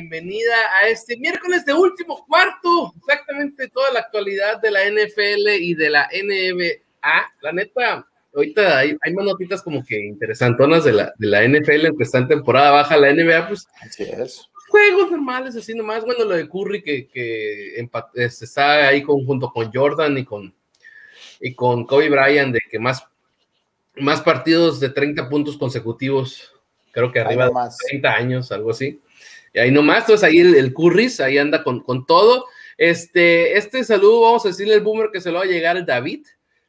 Bienvenida a este miércoles de último cuarto, exactamente toda la actualidad de la NFL y de la NBA. La neta, ahorita hay, hay más notitas como que interesantonas de la, de la NFL, que está en temporada baja, la NBA, pues Así es. juegos normales, así nomás. Bueno, lo de Curry que, que empa- este, está ahí con, junto con Jordan y con, y con Kobe Bryant, de que más, más partidos de 30 puntos consecutivos, creo que arriba de nomás. 30 años, algo así. Y ahí nomás, entonces ahí el, el Curris, ahí anda con, con todo. Este, este saludo, vamos a decirle al boomer que se lo va a llegar David,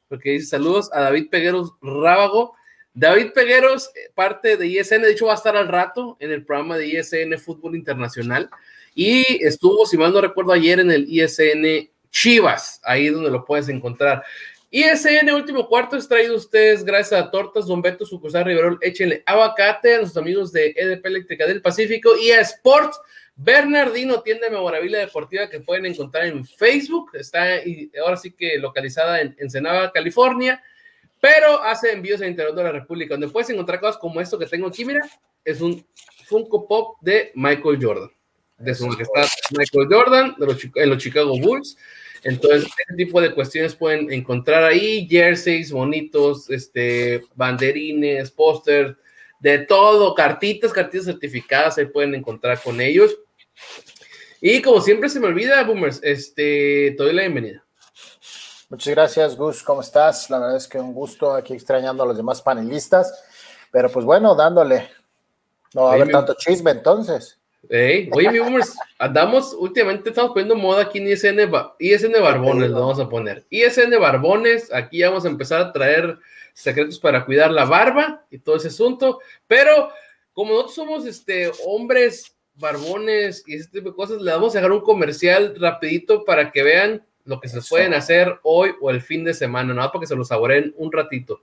porque dice saludos a David Pegueros Rábago. David Pegueros, eh, parte de ISN, de hecho va a estar al rato en el programa de ISN Fútbol Internacional y estuvo, si mal no recuerdo, ayer en el ISN Chivas, ahí donde lo puedes encontrar. ISN último cuarto es traído ustedes gracias a Tortas Don Beto, Sucursal Riverol, échenle aguacate a nuestros amigos de EDP Eléctrica del Pacífico y a Sports Bernardino, tienda de memorabilia deportiva que pueden encontrar en Facebook, está y ahora sí que localizada en Ensenada, California, pero hace envíos al interior de la República, donde puedes encontrar cosas como esto que tengo aquí, mira, es un Funko Pop de Michael Jordan, de su majestad Michael Jordan, de los, en los Chicago Bulls, entonces, ese tipo de cuestiones pueden encontrar ahí, jerseys bonitos, este, banderines, pósters, de todo, cartitas, cartitas certificadas, ahí pueden encontrar con ellos. Y como siempre se me olvida, Boomers, este, te doy la bienvenida. Muchas gracias, Gus. ¿Cómo estás? La verdad es que un gusto aquí extrañando a los demás panelistas. Pero pues bueno, dándole. No va a haber tanto chisme entonces. Oye, mi Boomers, andamos, últimamente estamos poniendo moda aquí en ISN, ISN Barbones, lo vamos a poner. ISN Barbones, aquí vamos a empezar a traer secretos para cuidar la barba y todo ese asunto, pero como nosotros somos este, hombres barbones y ese tipo de cosas, le vamos a dejar un comercial rapidito para que vean lo que se pueden hacer hoy o el fin de semana, nada para que se lo saboreen un ratito.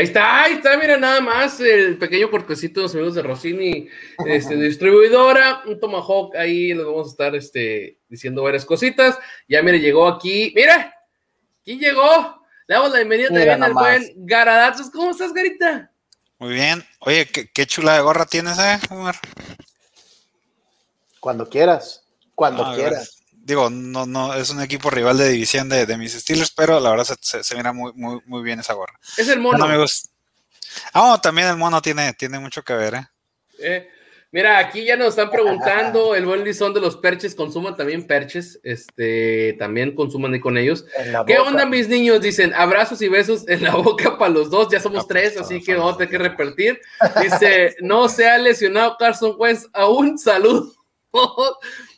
Ahí está, ahí está, mira nada más el pequeño cortecito de los amigos de Rossini, este, distribuidora, un Tomahawk, ahí les vamos a estar este, diciendo varias cositas. Ya mire, llegó aquí, mira, ¿quién llegó? Le damos la bienvenida también al buen Garadatos. ¿Cómo estás, Garita? Muy bien. Oye, qué, qué chula de gorra tienes, eh, Omar. Cuando quieras. Cuando Ah, quieras. Digo, no, no, es un equipo rival de división de, de mis Steelers, pero la verdad se, se- se mira muy, muy, muy bien esa gorra. Es el mono. Bueno, amigos. Ah, oh, también el mono tiene, tiene mucho que ver, eh. Eh, mira, aquí ya nos están preguntando, el buen Lizón de los perches, consuman también perches, este, también consuman con ellos. ¿Qué onda, mis niños? Dicen abrazos y besos en la boca para los dos. Ya somos Ah, tres, pues, así todos que vamos a tener que dos. repartir. Dice: No se ha lesionado Carson Wentz aún. Salud.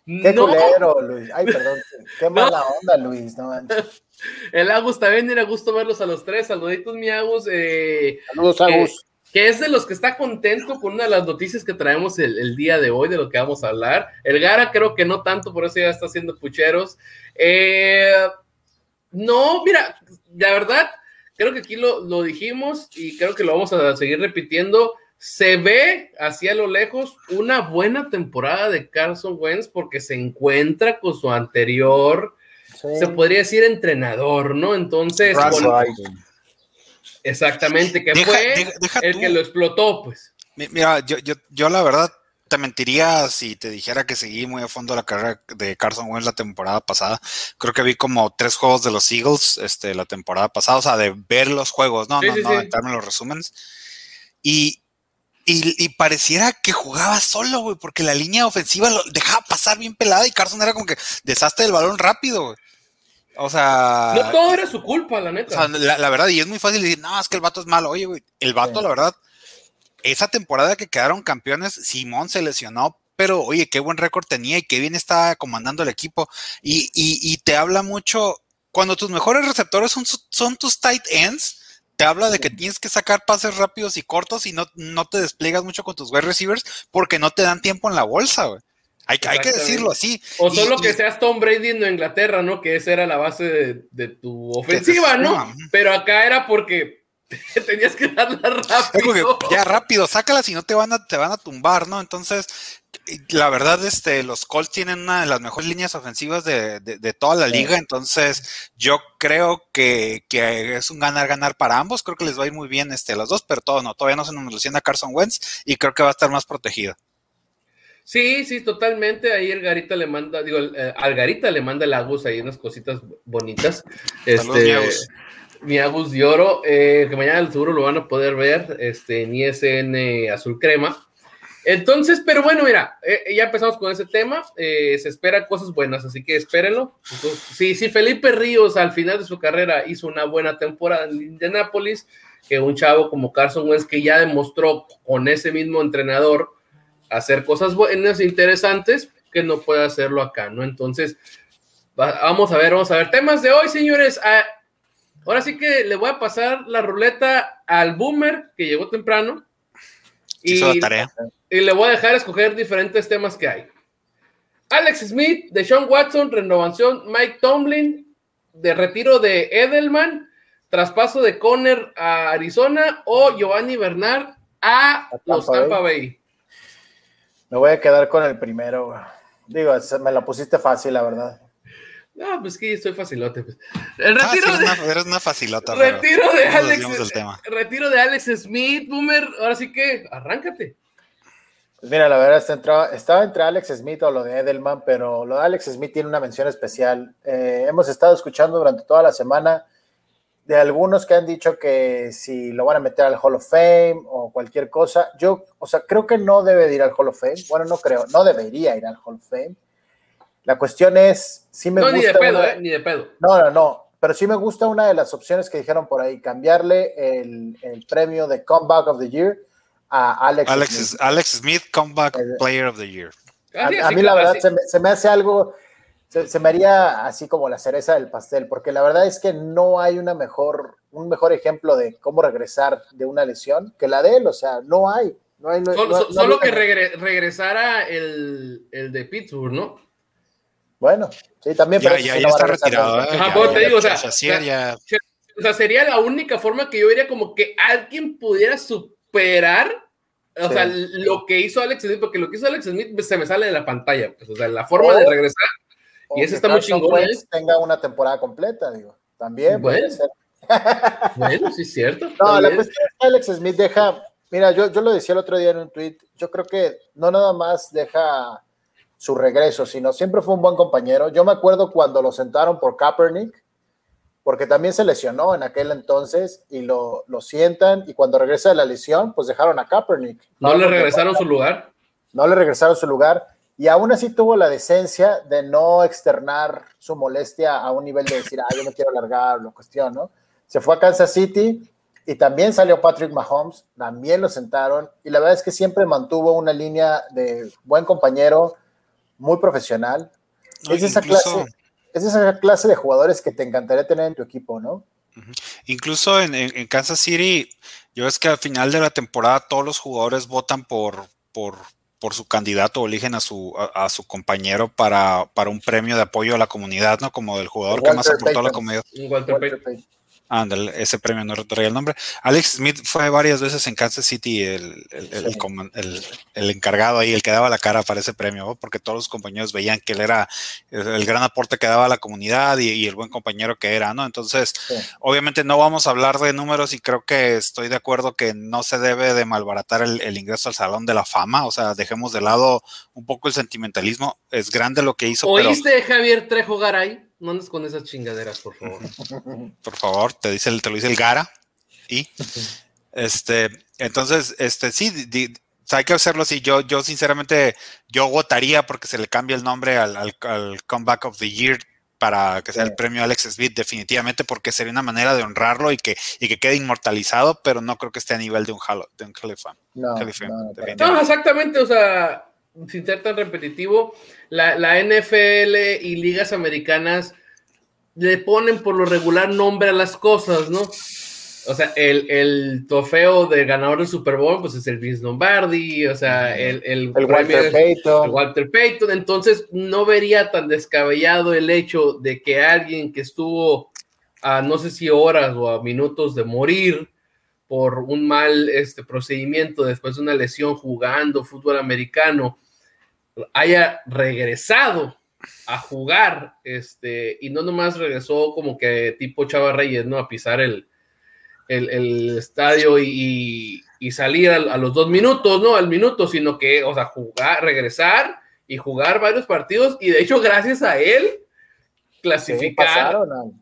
Qué no, culero, Luis. Ay, perdón. Qué mala onda, Luis. No manches. el Agus también era gusto verlos a los tres. Saluditos, mi Agus. Eh, Saludos, Eh, Agus. que es de los que está contento con una de las noticias que traemos el, el, día de hoy, de lo que vamos a hablar. El Gara creo que no tanto, por eso ya está haciendo pucheros. Eh, no, mira, la verdad, creo que aquí lo, lo, dijimos y creo que lo vamos a seguir repitiendo. Se ve hacia lo lejos una buena temporada de Carson Wentz porque se encuentra con su anterior, sí. se podría decir entrenador, ¿no? Entonces, exactamente, que Deja- fue deja- deja el tú. que lo explotó, pues. Mi- Mira, yo, yo, yo la verdad te mentiría si te dijera que seguí muy a fondo la carrera de Carson Wentz la temporada pasada. Creo que vi como tres juegos de los Eagles este, la temporada pasada, o sea, de ver los juegos, no, Sí, no, sí, no, sí. los resúmenes. Y, y, y pareciera que jugaba solo, güey, porque la línea ofensiva lo dejaba pasar bien pelada y Carson era como que desastre del balón rápido, güey. O sea, No todo era su culpa, la o neta. sea, la, la verdad, y es muy fácil decir, no, es que el vato es malo. Oye, güey, el vato, Sí. la verdad, esa temporada que quedaron campeones, Simón se lesionó, pero oye, qué buen récord tenía y qué bien estaba comandando el equipo. Y, y, y te habla mucho, cuando tus mejores receptores son, son tus tight ends, te habla de que tienes que sacar pases rápidos y cortos y no, no te despliegas mucho con tus wide receivers porque no te dan tiempo en la bolsa, güey. Hay, que- hay que decirlo así. O Y- solo y- que seas Tom Brady en Inglaterra, ¿no? Que esa era la base de, de tu ofensiva, ¿no? Pero acá era porque tenías que darla rápido. ya rápido, sácalas y no te van a, te van a tumbar, ¿no? Entonces, la verdad, este, los Colts tienen una de las mejores líneas ofensivas de, de- de toda la liga, entonces yo creo que, que es un ganar-ganar para ambos, creo que les va a ir muy bien este, los dos, pero todo no, todavía no se nos ilusiona Carson Wentz y creo que va a estar más protegido. Sí, sí, totalmente. Ahí el Garita le manda, digo, eh, al Garita le manda el Agus ahí unas cositas bonitas. Este, mi Agus. mi Agus de oro, eh, que mañana seguro lo van a poder ver este, en ISN Azul Crema. Entonces, pero bueno, mira, eh, ya empezamos con ese tema. eh, se esperan cosas buenas, así que espérenlo. Entonces, sí, sí, Felipe Ríos al final de su carrera hizo una buena temporada en Indianapolis, que un chavo como Carson Wentz que ya demostró con ese mismo entrenador hacer cosas buenas e interesantes que no puede hacerlo acá, ¿no? Entonces, va- vamos a ver, vamos a ver. Temas de hoy, señores. Ah, ahora sí que le voy a pasar la ruleta al boomer que llegó temprano. Y, Hizo la tarea. y le voy a dejar escoger diferentes temas que hay. Alex Smith, de Sean Watson, renovación Mike Tomlin, de retiro de Edelman, traspaso de Conner a Arizona o Giovanni Bernard a Tampa los Bay. Tampa Bay. Me voy a quedar con el primero. Digo, me la pusiste fácil, la verdad. No, pues que estoy facilote. pues. El Ah, sí, retiro, eres, de, una, eres una facilota. retiro de Alex tema. retiro de Alex Smith, Boomer. Ahora sí que arráncate. Pues mira, la verdad está estaba entre Alex Smith o lo de Edelman, pero lo de Alex Smith tiene una mención especial. Eh, hemos estado escuchando durante toda la semana de algunos que han dicho que si lo van a meter al Hall of Fame o cualquier cosa. Yo, o sea, creo que no debe de ir al Hall of Fame. Bueno, no creo, no debería ir al Hall of Fame. La cuestión es, si me No, gusta. ni de pedo, una- eh, ni de pedo. No, no, no. Pero sí me gusta una de las opciones que dijeron por ahí, cambiarle el, el premio de Comeback of the Year a Alex, Alex, Smith. Alex Smith, Comeback Eh, Player of the Year. A, Así, a mí la verdad se me, se me hace algo, se, se me haría así como la cereza del pastel, porque la verdad es que no hay una mejor, un mejor ejemplo de cómo regresar de una lesión que la de él, o sea, no hay. No hay no- Solo, no- so- no solo hay- que regre- regresara el, el de Pittsburgh, ¿no? Bueno, sí, también. Ya, pero eso ya, está regresar retirado. ¿eh? Ajá, Ya, te digo, o sea, O sea, sería la única forma que yo vería como que alguien pudiera superar, o Sí. sea, lo que hizo Alex Smith, porque lo que hizo Alex Smith se me sale de la pantalla, pues, o sea, la forma Oh. de regresar. O Y que está muy chingón, ¿eh? Tenga una temporada completa, digo. También puede Bueno. ser. Bueno, sí es cierto. No, la cuestión es que Alex Smith deja, mira, yo, yo lo decía el otro día en un tweet, yo creo que no nada más deja su regreso, sino siempre fue un buen compañero. Yo me acuerdo cuando lo sentaron por Kaepernick, porque también se lesionó en aquel entonces y lo, lo sientan y cuando regresa de la lesión, pues dejaron a Kaepernick. No le porque- regresaron su lugar. no le regresaron su lugar y aún así tuvo la decencia de no externar su molestia a un nivel de decir, ah, yo me quiero largar, lo cuestión, ¿no? Se fue a Kansas City y también salió Patrick Mahomes, también lo sentaron y la verdad es que siempre mantuvo una línea de buen compañero, muy profesional. No, es, esa incluso- clase, es esa clase de jugadores que te encantaría tener en tu equipo, ¿no? Incluso en, en- en Kansas City, yo es que al final de la temporada todos los jugadores votan por, por, por su candidato o eligen a su, a, a su compañero para, para un premio de apoyo a la comunidad, ¿no? Como del jugador que más aportó a la comunidad. Un Walter Walter Payton. Payton. Ándale, ese premio no retraía el nombre. Alex Smith fue varias veces en Kansas City el, el, el, Sí. encargado ahí, el que daba la cara para ese premio, ¿no? porque todos los compañeros veían que él era el, gran aporte que daba a la comunidad y, y el buen compañero que era, ¿no? Entonces, Sí. obviamente no vamos a hablar de números y creo que estoy de acuerdo que no se debe de malbaratar el, ingreso al Salón de la Fama, o sea, dejemos de lado un poco el sentimentalismo. Es grande lo que hizo, pero ¿Oíste Javier Trejo Garay? No andes con esas chingaderas, por favor. por favor, te dice el, te lo dice el Gara. Y este, entonces, este, sí, di- di- hay que hacerlo así. Yo, yo sinceramente, yo votaría porque se le cambie el nombre al, al- al Comeback of the Year para que sea el premio Alex Smith, definitivamente, porque sería una manera de honrarlo y que, y que quede inmortalizado, pero no creo que esté a nivel de un Hall, de un. No, no, definitivamente. No, exactamente, o sea, sin ser tan repetitivo, la, la NFL y ligas americanas le ponen por lo regular nombre a las cosas, ¿no? O sea, el, el trofeo de ganador del Super Bowl, pues es el Vince Lombardi, o sea, el, el, Walter Payton. el Walter Payton, entonces no vería tan descabellado el hecho de que alguien que estuvo a no sé si horas o a minutos de morir por un mal este, procedimiento después de una lesión jugando fútbol americano haya regresado a jugar este, y no nomás regresó como que tipo Chava Reyes, ¿no? A pisar el, el, estadio y, y- salir a, a los dos minutos, ¿no? Al minuto, sino que, o sea, jugar, regresar y jugar varios partidos y de hecho gracias a él clasificar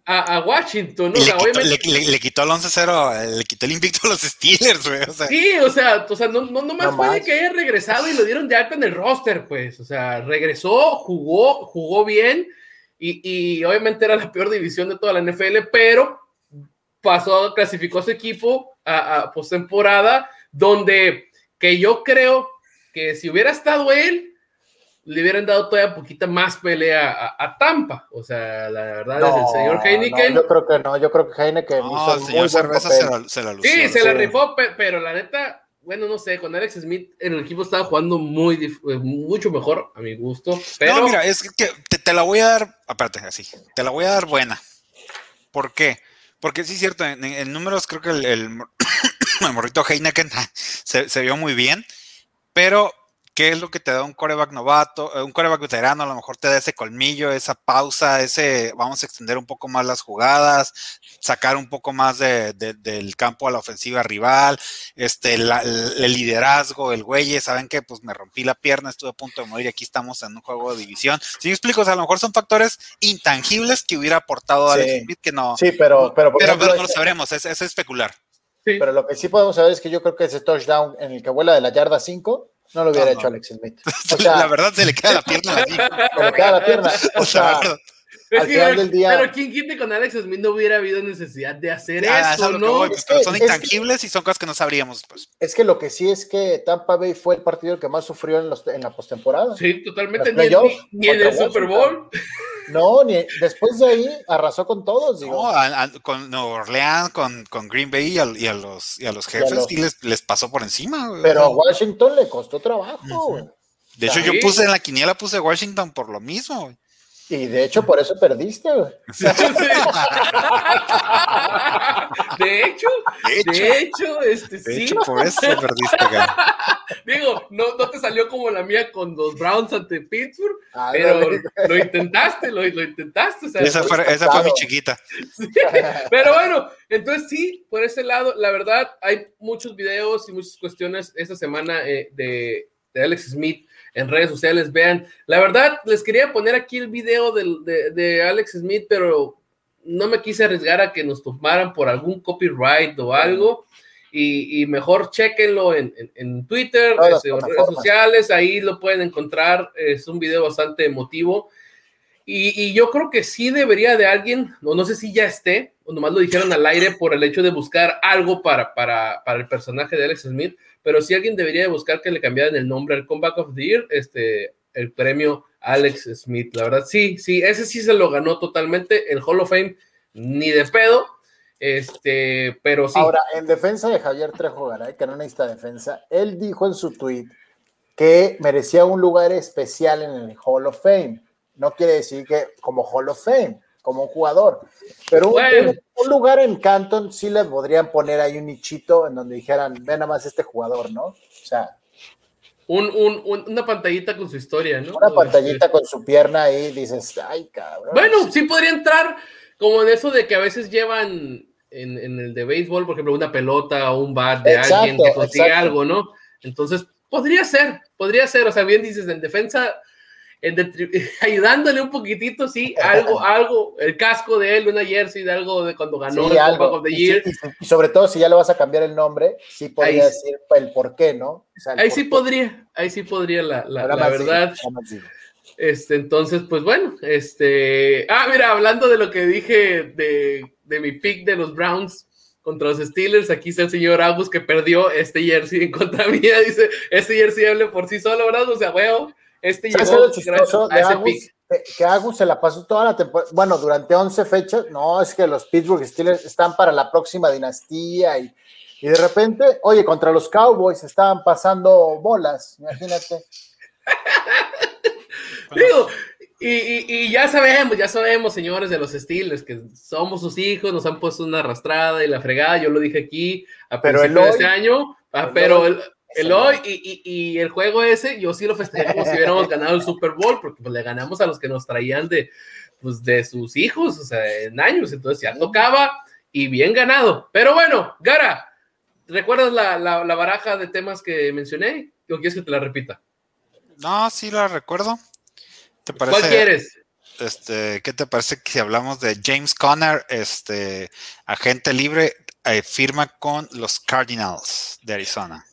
a- Washington, ¿no? Y O le, sea, quitó, obviamente- le- le- le quitó el 11-0, le quitó el invicto a los Steelers, güey. O sea, Sí, o sea, o sea, no, no No más. que haya regresado y lo dieron de alta en el roster, pues. O sea, regresó, jugó, jugó bien y, y obviamente era la peor división de toda la NFL, pero pasó, clasificó a su equipo a, a postemporada, donde que yo creo que si hubiera estado él, le hubieran dado todavía poquita más pelea a, a Tampa. O sea, la verdad es el señor Heineken. no, yo creo que no, yo creo que Heineken no, hizo el muy señor Cerveza se la, se la lució. Sí, se la rifó, pe- pero la neta, bueno, no sé, con Alex Smith en el equipo estaba jugando muy eh, mucho mejor a mi gusto, pero No, mira, es que te, te la voy a dar, aparte, así, te la voy a dar buena. ¿Por qué? Porque sí es cierto, en, en números creo que el, el, el morrito Heineken se, se vio muy bien, pero ¿qué es lo que te da un coreback novato, eh, un coreback veterano? A lo mejor te da ese colmillo, esa pausa, ese vamos a extender un poco más las jugadas, sacar un poco más de- de- del campo a la ofensiva rival, este, la- el, el liderazgo, el güey, ¿saben qué? Pues me rompí la pierna, estuve a punto de morir y aquí estamos en un juego de división. Si me explico, o sea, a lo mejor son factores intangibles que hubiera aportado Sí. Alex Smith que no, Sí, pero, pero, pero, ejemplo, pero no lo sabremos, es, es especular. sí. pero lo que sí podemos saber es que yo creo que ese touchdown en el que vuela de la yarda 5 no lo hubiera No, hecho no. Alex Smith. O sea, la verdad se le queda la pierna a la liga. se le queda la pierna. O sea, al final pero, del día- pero quien quite con Alex Smith no hubiera habido necesidad de hacer Ah, eso, ¿no? voy, pues, Es pero que- son es que- intangibles y son cosas que no sabríamos. Pues. es que lo que sí es que Tampa Bay fue el partido que más sufrió en, los, en la postemporada. Sí, totalmente. Ni, ni- ni en el Super. Bowl. No, ni, después de ahí arrasó con todos, digo. No, a- a- con Nueva Orleans, con, con Green Bay y, y a, los, y a los jefes, los- sí les, les pasó por encima. pero a Washington le costó trabajo, de hecho, sí. yo puse en la quiniela, puse Washington por lo mismo. Y de hecho, por eso perdiste, güey. De hecho, De hecho, de hecho, este de sí. hecho, por eso perdiste, güey. Digo, no, no te salió como la mía con los Browns ante Pittsburgh, Ah, pero dale. lo intentaste, lo, lo intentaste. o sea, Esa fue, esa fue mi chiquita. Pero bueno, entonces sí, por ese lado, la verdad, hay muchos videos y muchas cuestiones esta semana eh, de, de Alex Smith en redes sociales. Vean, la verdad, les quería poner aquí el video del- de, de Alex Smith, pero no me quise arriesgar a que nos tomaran por algún copyright o algo. Y, y mejor chequenlo en, en- en Twitter, este, en redes sociales, ahí lo pueden encontrar. Es un video bastante emotivo. Y, y yo creo que sí debería de alguien, o no sé si ya esté, o nomás lo dijeron al aire por el hecho de buscar algo para, para, para el personaje de Alex Smith, pero sí alguien debería de buscar que le cambiaran el nombre al Comeback of the Year, este, el premio Alex Smith. La verdad, sí, sí, ese sí se lo ganó totalmente, el Hall of Fame ni de pedo. Este, pero sí. Ahora, en defensa de Javier Trejo Garay, que no necesita defensa, él dijo en su tweet que merecía un lugar especial en el Hall of Fame. No quiere decir que como Hall of Fame, como un jugador, pero un, Bueno. un- un lugar en Canton sí le podrían poner ahí un nichito en donde dijeran, ve nada más este jugador, ¿no? O sea, Un, un- un- una pantallita con su historia, ¿no? una pantallita Este, con su pierna ahí, dices, ay, cabrón. Bueno, sí podría entrar como en eso de que a veces llevan en, en el de béisbol, por ejemplo, una pelota o un bat de Exacto, alguien que consigue exacto. algo, ¿no? Entonces, podría ser, podría ser, o sea, bien dices, en defensa, ayudándole un poquitito, sí, algo, algo, el casco de él, una jersey de algo de cuando ganó Sí, el algo. Of the Year. y sí, y sobre todo si ya le vas a cambiar el nombre, sí podría Ahí- decir el por qué, ¿no? O sea, el Ahí sí qué. podría, ahí sí podría la, la- verdad. Este, entonces, pues bueno, este. Ah, mira, hablando de lo que dije de, de mi pick de los Browns contra los Steelers, aquí está el señor Agus que perdió este jersey en contra mía. Dice, este jersey hable por sí solo, ¿verdad? O sea, huevo, este ¿Sabes llegó es chistoso a ese Agus? pick. Que, que Agus se la pasó toda la temporada, bueno, durante 11 fechas, no, es que los Pittsburgh Steelers están para la próxima dinastía y, y de repente, oye, contra los Cowboys estaban pasando bolas, imagínate. Digo, y, y- y ya sabemos, ya sabemos, señores de los Steelers, que somos sus hijos, nos han puesto una arrastrada y la fregada, yo lo dije aquí a Pero principio de este año, ah, pero el, el hoy y, y- y el juego ese, yo sí lo festejé como si hubiéramos ganado el Super Bowl, porque pues, le ganamos a los que nos traían de, pues, de sus hijos, o sea, en años, entonces ya tocaba y bien ganado. Pero bueno, Gara, ¿recuerdas la, la- la baraja de temas que mencioné? ¿O quieres que te la repita? No, sí la recuerdo. ¿Te ¿Cuál quieres? Este, ¿qué te parece que si hablamos de James Conner, este agente libre, eh, firma con los Cardinals de Arizona?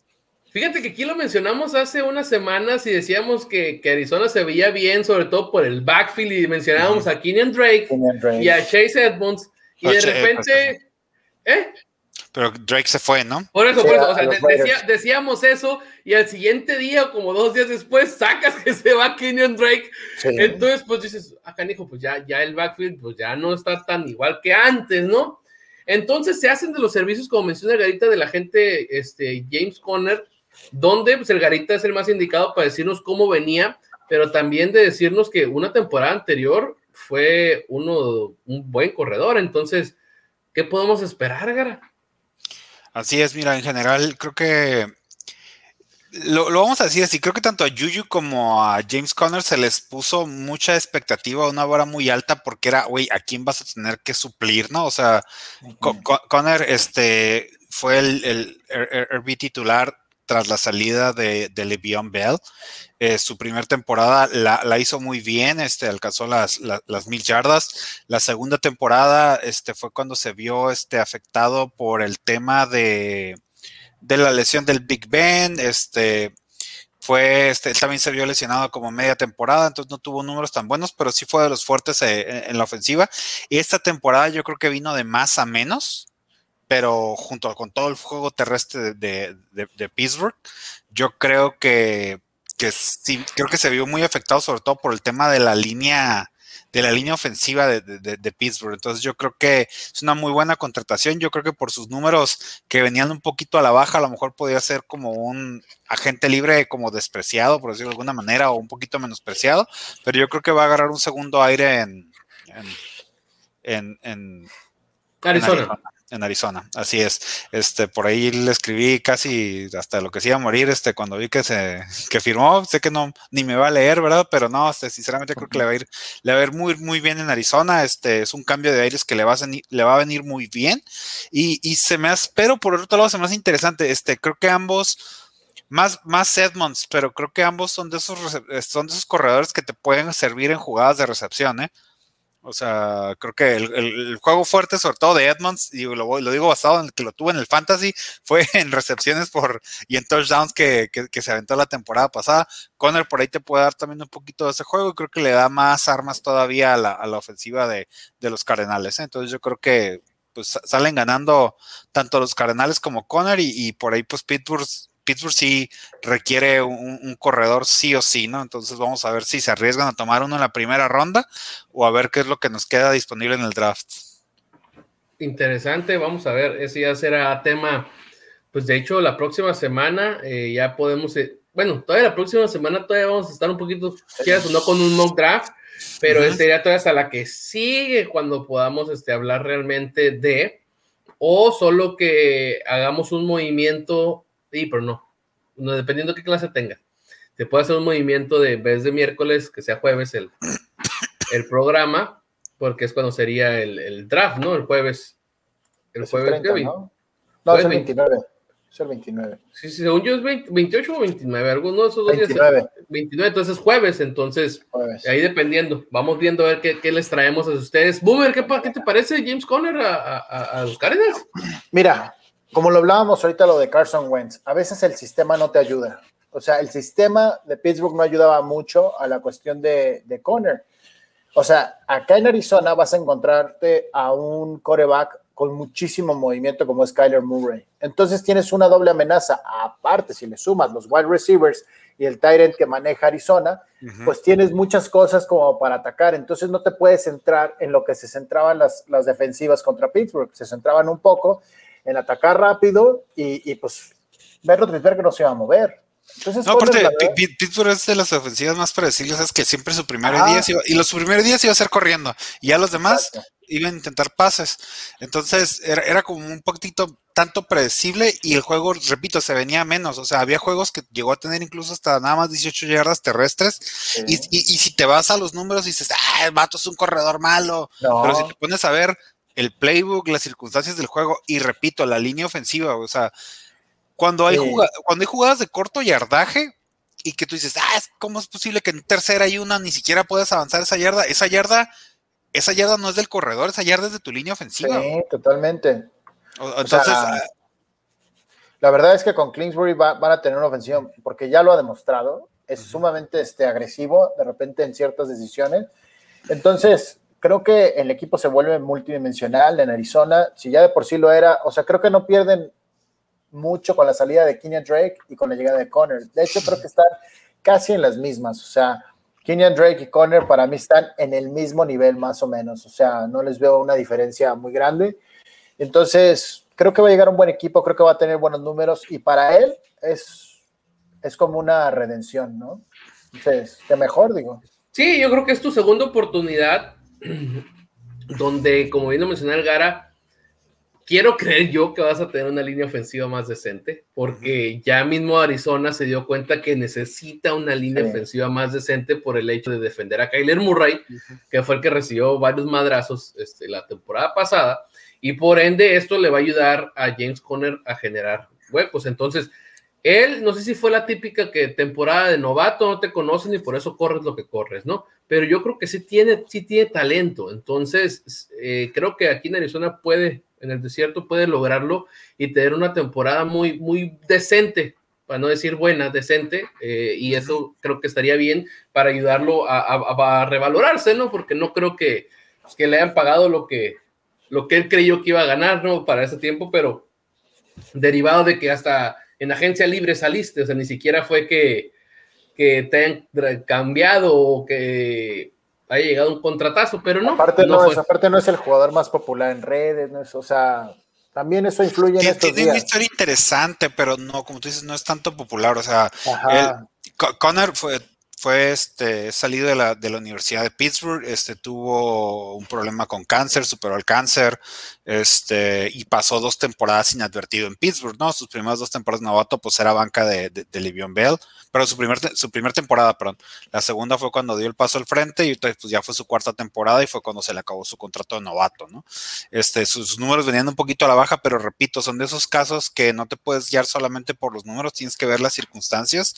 Fíjate que aquí lo mencionamos hace unas semanas y decíamos que, que Arizona se veía bien, sobre todo por el backfield, y mencionábamos a Kenyon Drake Kenyan Drake. y a Chase Edmonds, y Ah, de repente, ¿eh? Pero Drake se fue, ¿no? Por eso, Sí, por eso, o sea, decía- decíamos eso, y al siguiente día, o como dos días después, sacas que se va Kenyon Drake, Sí. entonces, pues dices, acá canijo, pues ya, ya el backfield, pues ya no está tan igual que antes, ¿no? Entonces se hacen de los servicios, como menciona Garita, de la gente, este, James Conner, donde pues, el Garita es el más indicado para decirnos cómo venía, pero también de decirnos que una temporada anterior fue uno, un buen corredor. Entonces, ¿qué podemos esperar, Gara? Así es, mira, en general creo que lo, lo vamos a decir así, creo que tanto a Juju como a James Conner se les puso mucha expectativa, una vara muy alta porque era, güey, ¿a quién vas a tener que suplir, no? O sea, Co- Co- Conner este, fue el, el RB titular tras la salida de, de Le'Veon Bell. Eh, su primera temporada la, la hizo muy bien, este, alcanzó las, la- las mil yardas. La segunda temporada este, fue cuando se vio este, afectado por el tema de, de la lesión del Big Ben. Este, fue, este, él también se vio lesionado como media temporada, entonces no tuvo números tan buenos, pero sí fue de los fuertes eh, en, en la ofensiva. Y esta temporada yo creo que vino de más a menos, pero junto con todo el juego terrestre de, de- de- de Pittsburgh, yo creo que, que sí, creo que se vio muy afectado, sobre todo por el tema de la línea de la línea ofensiva de, Pittsburgh. Entonces yo creo que es una muy buena contratación. Yo creo que por sus números que venían un poquito a la baja, a lo mejor podría ser como un agente libre como despreciado, por decirlo de alguna manera, o un poquito menospreciado, pero yo creo que va a agarrar un segundo aire en, en, en- en- Arizona. En Arizona, así es. Este, por ahí le escribí casi hasta lo que se iba a morir, este, cuando vi que se, que firmó, sé que no, ni me va a leer, ¿verdad? Pero no, este, sinceramente creo que le va a ir, le va a ir muy, muy bien en Arizona. Este, es un cambio de aires que le va a, le va a venir muy bien. Y, y se me hace, pero por otro lado se me hace interesante. Este, creo que ambos, más, más Edmonds, pero creo que ambos son de esos, son de esos corredores que te pueden servir en jugadas de recepción, ¿eh? O sea, creo que el, juego fuerte, sobre todo de Edmonds, y lo, lo digo basado en que lo tuve en el fantasy, fue en recepciones por y en touchdowns que, que- se aventó la temporada pasada. Conner por ahí te puede dar también un poquito de ese juego y creo que le da más armas todavía a la, a la ofensiva de, de los Cardenales. ¿eh? Entonces yo creo que pues sa- salen ganando tanto los Cardenales como Conner y, y por ahí pues Pittsburgh, Pittsburgh sí requiere un, un corredor sí o sí, ¿no? Entonces vamos a ver si se arriesgan a tomar uno en la primera ronda o a ver qué es lo que nos queda disponible en el draft. Interesante, vamos a ver, ese ya será tema, pues de hecho la próxima semana eh, ya podemos, eh, bueno, todavía la próxima semana todavía vamos a estar un poquito, quieras o no, con un mock draft, pero Ujú. sería todavía hasta la que sigue cuando podamos este, hablar realmente de, o solo que hagamos un movimiento, pero no, no, dependiendo qué clase tenga, se puede hacer un movimiento de vez de miércoles, que sea jueves el, el programa, porque es cuando sería el, el draft, ¿no? El jueves. El Es el jueves, 30, ¿qué? ¿no? No, es el Jueves 29. Es el 29. Sí, sí, según yo es 20 28 o 29, alguno de esos dos días. 29. 29, entonces jueves, entonces Jueves. ahí dependiendo, vamos viendo a ver qué, qué les traemos a ustedes. Boomer, ¿qué, qué te parece James Conner a- a los Cardinals? Mira, como lo hablábamos ahorita lo de Carson Wentz, a veces el sistema no te ayuda. O sea, el sistema de Pittsburgh no ayudaba mucho a la cuestión de, de Conner. O sea, acá en Arizona vas a encontrarte a un coreback con muchísimo movimiento como es Kyler Murray. Entonces tienes una doble amenaza. Aparte, si le sumas los wide receivers y el end que maneja Arizona, pues tienes muchas cosas como para atacar. Entonces no te puedes centrar en lo que se centraban las, las defensivas contra Pittsburgh. Se centraban un poco en atacar rápido y, y pues Roethlisberger no se iba a mover. Entonces, No, aparte, Pittsburgh es de las ofensivas más predecibles, es que siempre su primer Ajá. día se iba- y los primeros días iba a ser corriendo, y ya los demás Exacto. iban a intentar pases. Entonces era, era como un poquitito tanto predecible y el juego, repito, se venía menos. O sea, había juegos que llegó a tener incluso hasta nada más 18 yardas terrestres. Y, sí. y- y si te vas a los números y dices, ah, el vato es un corredor malo. No. Pero si te pones a ver el playbook, las circunstancias del juego y repito, la línea ofensiva, o sea, cuando hay, Sí. juga- cuando hay jugadas de corto yardaje y que tú dices, ah, ¿cómo es posible que en tercera y una ni siquiera puedas avanzar esa yarda? Esa yarda, esa yarda no es del corredor, esa yarda es de tu línea ofensiva. Sí, totalmente. O- Entonces, sea, ah, La verdad es que con Kingsbury va- van a tener una ofensiva, porque ya lo ha demostrado, es sumamente este, agresivo de repente en ciertas decisiones. Entonces, creo que el equipo se vuelve multidimensional en Arizona, si ya de por sí lo era, o sea, creo que no pierden mucho con la salida de Kenyan Drake y con la llegada de Conner. De hecho, creo que están casi en las mismas, o sea, Kenyan Drake y Conner para mí están en el mismo nivel más o menos, o sea, no les veo una diferencia muy grande. Entonces, creo que va a llegar un buen equipo, creo que va a tener buenos números y para él es, es como una redención, ¿no? Entonces, qué mejor, digo. Sí, yo creo que es tu segunda oportunidad donde, como bien lo mencionó Gara, quiero creer yo que vas a tener una línea ofensiva más decente, porque ya mismo Arizona se dio cuenta que necesita una línea Sí. ofensiva más decente por el hecho de defender a Kyler Murray, que fue el que recibió varios madrazos este, la temporada pasada, y por ende esto le va a ayudar a James Conner a generar huecos. Entonces, él, no sé si fue la típica que temporada de novato, no te conocen y por eso corres lo que corres, ¿no? Pero yo creo que sí tiene, sí tiene talento. Entonces, eh, creo que aquí en Arizona puede, en el desierto, puede lograrlo y tener una temporada muy, muy decente, para no decir buena, decente. eh, y eso creo que estaría bien para ayudarlo a, revalorarse, ¿no? Porque no creo que, pues, que le hayan pagado lo que, lo que él creyó que iba a ganar, ¿no? Para ese tiempo, pero derivado de que hasta en agencia libre saliste, o sea, ni siquiera fue que, que te hayan tra- cambiado o que haya llegado un contratazo, pero no. aparte, no, es, aparte no es el jugador más popular en redes, no es, o sea, también eso influye en tiene, estos tiene una historia interesante, pero no, como tú dices, no es tanto popular. O sea, Connor fue, fue este, salido de la, de la Universidad de Pittsburgh, este, tuvo un problema con cáncer, superó el cáncer, este, y pasó dos temporadas inadvertido en Pittsburgh, ¿no? Sus primeras dos temporadas novato, pues era banca de, de, Bell, su primer, su primer temporada, perdón. La segunda fue cuando dio el paso al frente y pues ya fue su cuarta temporada y fue cuando se le acabó su contrato de novato, ¿no? Este, sus números venían un poquito a la baja, pero repito, son de esos casos que no te puedes guiar solamente por los números, tienes que ver las circunstancias.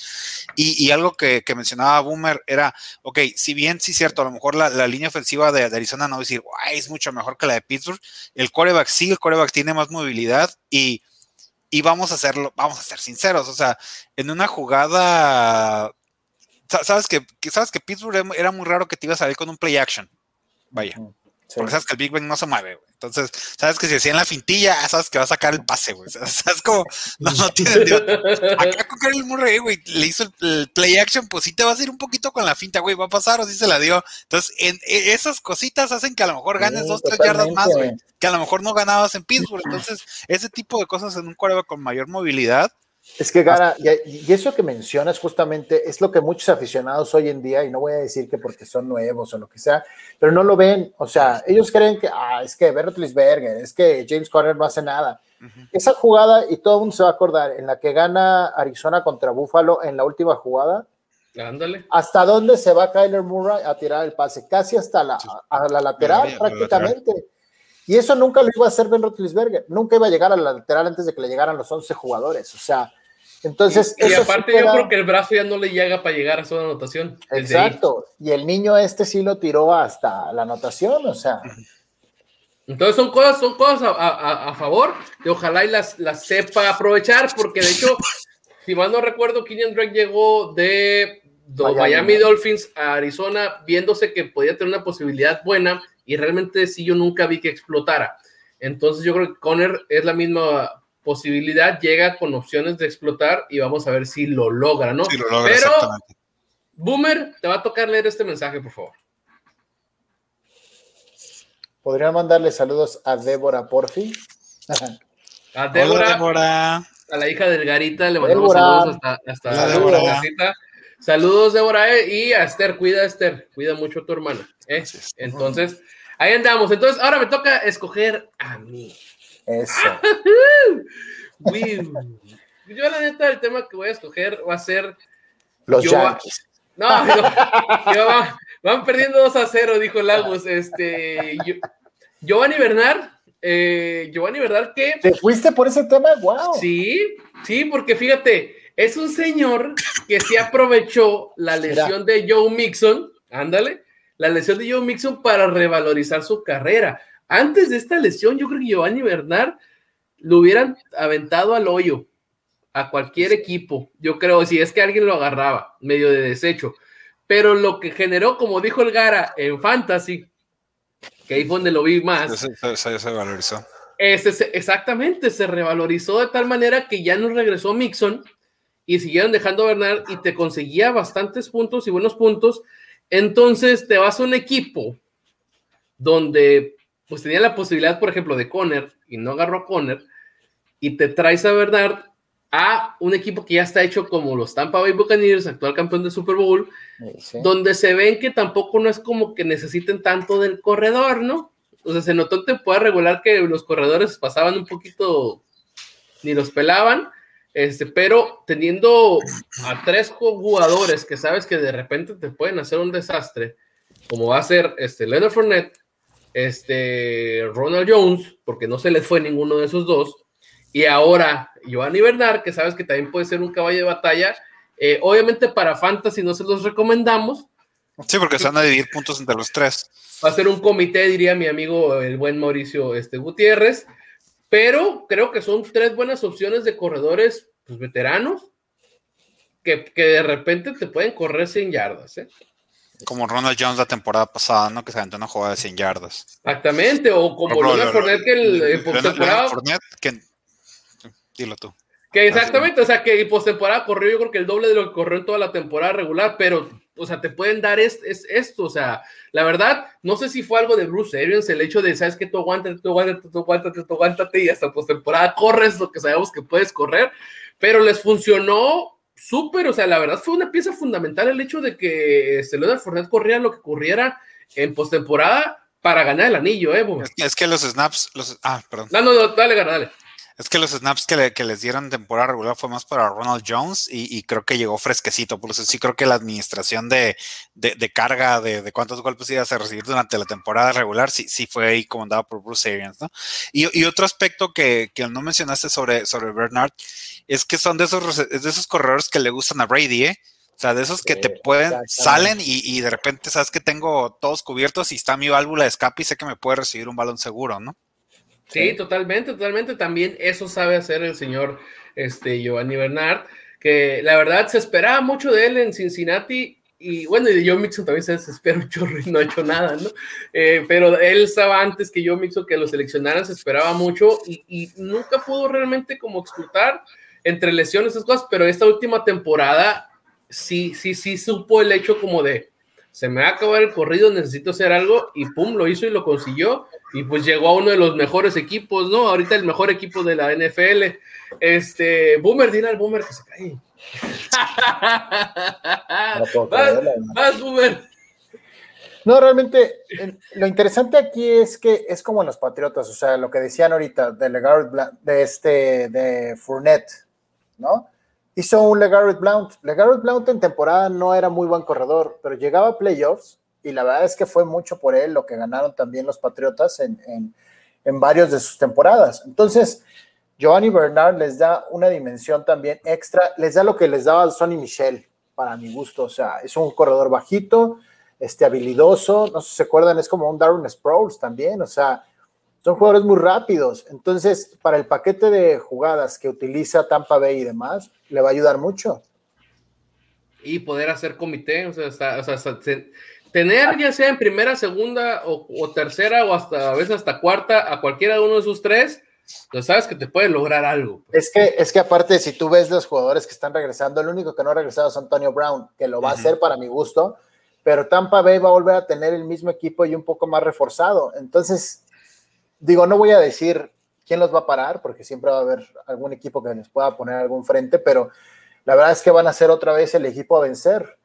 Y, algo que, que mencionaba Boomer era, ok, si bien sí es cierto, a lo mejor la, la línea ofensiva de, Arizona no decir, "Guay, es mucho mejor que la de Pittsburgh, el coreback sí, el coreback tiene más movilidad y, y vamos a hacerlo, vamos a ser sinceros, o sea, en una jugada, sa- sabes que, sabes que Pittsburgh era- era muy raro que te iba a salir con un play action, vaya. Ujú. Porque sabes que el Big Ben no se mueve, güey. Entonces, sabes que si hacía en la fintilla, sabes que va a sacar el pase, güey. Sabes como, no, no tiene. Dios. Acá con Kyle Murray, güey, le hizo el, play action, pues sí te vas a ir un poquito con la finta, güey, va a pasar o sí se la dio. Entonces, en, e, esas cositas hacen que a lo mejor ganes dos, tres yardas más, güey, que a lo mejor no ganabas en Pittsburgh. Entonces, ese tipo de cosas en un cuervo con mayor movilidad, es que Gara, y, eso que mencionas justamente es lo que muchos aficionados hoy en día, y no voy a decir que porque son nuevos o lo que sea, pero no lo ven. O sea, ellos creen que, ah, es que Bertelsberger, es que James Conner no hace nada. Esa jugada, y todo el mundo se va a acordar, en la que gana Arizona contra Buffalo en la última jugada. Ándale. ¿Hasta dónde se va Kyler Murray a tirar el pase? Casi hasta la, a la lateral, prácticamente. Y eso nunca lo iba a hacer Ben Roethlisberger. Nunca iba a llegar a la lateral antes de que le llegaran los 11 jugadores. O sea, entonces, y, aparte yo creo que el brazo ya no le llega para llegar a su anotación. Exacto. Y el niño este sí lo tiró hasta la anotación, o sea. Entonces son cosas, son cosas a, favor que ojalá y las, las, sepa aprovechar, porque de hecho, si mal no recuerdo, Kenyon Drake llegó de, Miami, Dolphins a Arizona viéndose que podía tener una posibilidad buena y realmente sí yo nunca vi que explotara. Entonces yo creo que Conner es la misma posibilidad, llega con opciones de explotar y vamos a ver si lo logra, ¿no? Pero, Boomer, te va a tocar leer este mensaje, por favor. ¿Podrían mandarle saludos a Débora Porfi? a Débora, A la hija del Garita, le mandamos saludos hasta, la casita. Saludos, Débora, eh, y a Esther, cuida Esther, cuida mucho a tu hermana. ¿eh? Entonces, ahí andamos. Entonces, ahora me toca escoger a mí. Eso. yo la neta el tema que voy a escoger va a ser los Yankees. No, van, perdiendo 2 a 0, dijo Lagos. Este, Giovanni Bernard, eh, Giovanni Bernard que... ¿Te fuiste por ese tema? Wow. Sí, sí, porque fíjate, es un señor que sí aprovechó la lesión de Joe Mixon, ándale, la lesión de Joe Mixon para revalorizar su carrera. Antes de esta lesión, yo creo que Giovanni Bernard lo hubieran aventado al hoyo a cualquier equipo. Yo creo, si es que alguien lo agarraba, medio de desecho. Pero lo que generó, como dijo el Gara, en Fantasy, que ahí fue donde lo vi más. Se, se, valorizó. exactamente, se revalorizó de tal manera que ya no regresó Mixon y siguieron dejando a Bernard y te conseguía bastantes puntos y buenos puntos. Entonces te vas a un equipo donde pues tenía la posibilidad, por ejemplo, de Conner y no agarró a Conner y te traes a Bernard a un equipo que ya está hecho como los Tampa Bay Buccaneers, actual campeón del Super Bowl, donde se ven que tampoco no es como que necesiten tanto del corredor, ¿no? O sea, se notó te puede regular que los corredores pasaban un poquito, ni los pelaban, este, pero teniendo a tres jugadores que sabes que de repente te pueden hacer un desastre, como va a ser este Leonard Fournette, este, Ronald Jones, porque no se les fue ninguno de esos dos, y ahora Giovanni Bernard, que sabes que también puede ser un caballo de batalla, eh, obviamente para Fantasy no se los recomendamos. Sí, porque se van a dividir puntos entre los tres. Va a ser un comité, diría mi amigo el buen Mauricio este, Gutiérrez, pero creo que son tres buenas opciones de corredores pues, veteranos que, que, de repente te pueden correr 100 yardas. ¿eh? Como Ronald Jones la temporada pasada, ¿no? Que se aventó una jugada de 100 yardas. Exactamente, o como Leonard Fournette que el, postemporada. que. Dilo tú. Que exactamente, o sea, que postemporada corrió, yo creo que el doble de lo que corrió en toda la temporada regular, pero, o sea, te pueden dar es, esto, o sea, la verdad, no sé si fue algo de Bruce Arians, el hecho de, sabes que tú aguántate, tú aguántate, tú aguántate, tú aguántate, y hasta postemporada corres lo que sabemos que puedes correr, pero les funcionó súper, o sea, la verdad fue una pieza fundamental el hecho de que este, Leonard Fournette corriera lo que ocurriera en postemporada para ganar el anillo, ¿eh? Es, que los snaps, los, ah, perdón. No, no, no, dale, dale. Es que los snaps que, que, les dieron temporada regular fue más para Ronald Jones y, creo que llegó fresquecito. Por eso sí creo que la administración de, de, carga de, de, cuántos golpes ibas a recibir durante la temporada regular sí, sí fue ahí comandado por Bruce Arians, ¿no? Y, y otro aspecto que, que, no mencionaste sobre, sobre Bernard es que son de esos, de esos corredores que le gustan a Brady, ¿eh? O sea, de esos que te pueden, salen y, y, de repente sabes que tengo todos cubiertos y está mi válvula de escape y sé que me puede recibir un balón seguro, ¿no? Sí, totalmente, totalmente. También eso sabe hacer el señor este, Giovanni Bernard, que la verdad se esperaba mucho de él en Cincinnati y bueno, y Joe Mixon también se desespera un chorro y no ha hecho nada, ¿no? Eh, pero él estaba antes que Joe Mixon que lo seleccionaran, se esperaba mucho y, y, nunca pudo realmente como explotar entre lesiones, esas cosas, pero esta última temporada sí, sí, sí supo el hecho como de, se me va a acabar el corrido, necesito hacer algo y pum, lo hizo y lo consiguió y pues llegó a uno de los mejores equipos, ¿no? Ahorita el mejor equipo de la NFL. Este, Boomer, dile al Boomer que se cae. más, Boomer. No, realmente lo interesante aquí es que es como en los Patriotas, o sea, lo que decían ahorita de Legarrette, de este, de Fournette, ¿no? Hizo un Legarrette Blount. Legarrette Blount en temporada no era muy buen corredor, pero llegaba a playoffs y la verdad es que fue mucho por él lo que ganaron también los Patriotas en, en, en varios de sus temporadas. Entonces, Giovanni Bernard les da una dimensión también extra, les da lo que les daba Sonny Michel, para mi gusto, o sea, es un corredor bajito, este, habilidoso, no sé si se acuerdan, es como un Darwin Sproles también, o sea, son jugadores muy rápidos, entonces para el paquete de jugadas que utiliza Tampa Bay y demás, le va a ayudar mucho. Y poder hacer comité, o sea, o sea tener ya sea en primera, segunda o, o, tercera o hasta a veces hasta cuarta a cualquiera de uno de esos tres, entonces sabes que te puede lograr algo. Es que, es que aparte, si tú ves los jugadores que están regresando, el único que no ha regresado es Antonio Brown, que lo va a hacer para mi gusto, pero Tampa Bay va a volver a tener el mismo equipo y un poco más reforzado. Entonces, digo, no voy a decir quién los va a parar, porque siempre va a haber algún equipo que les pueda poner algún frente, pero la verdad es que van a ser otra vez el equipo a vencer.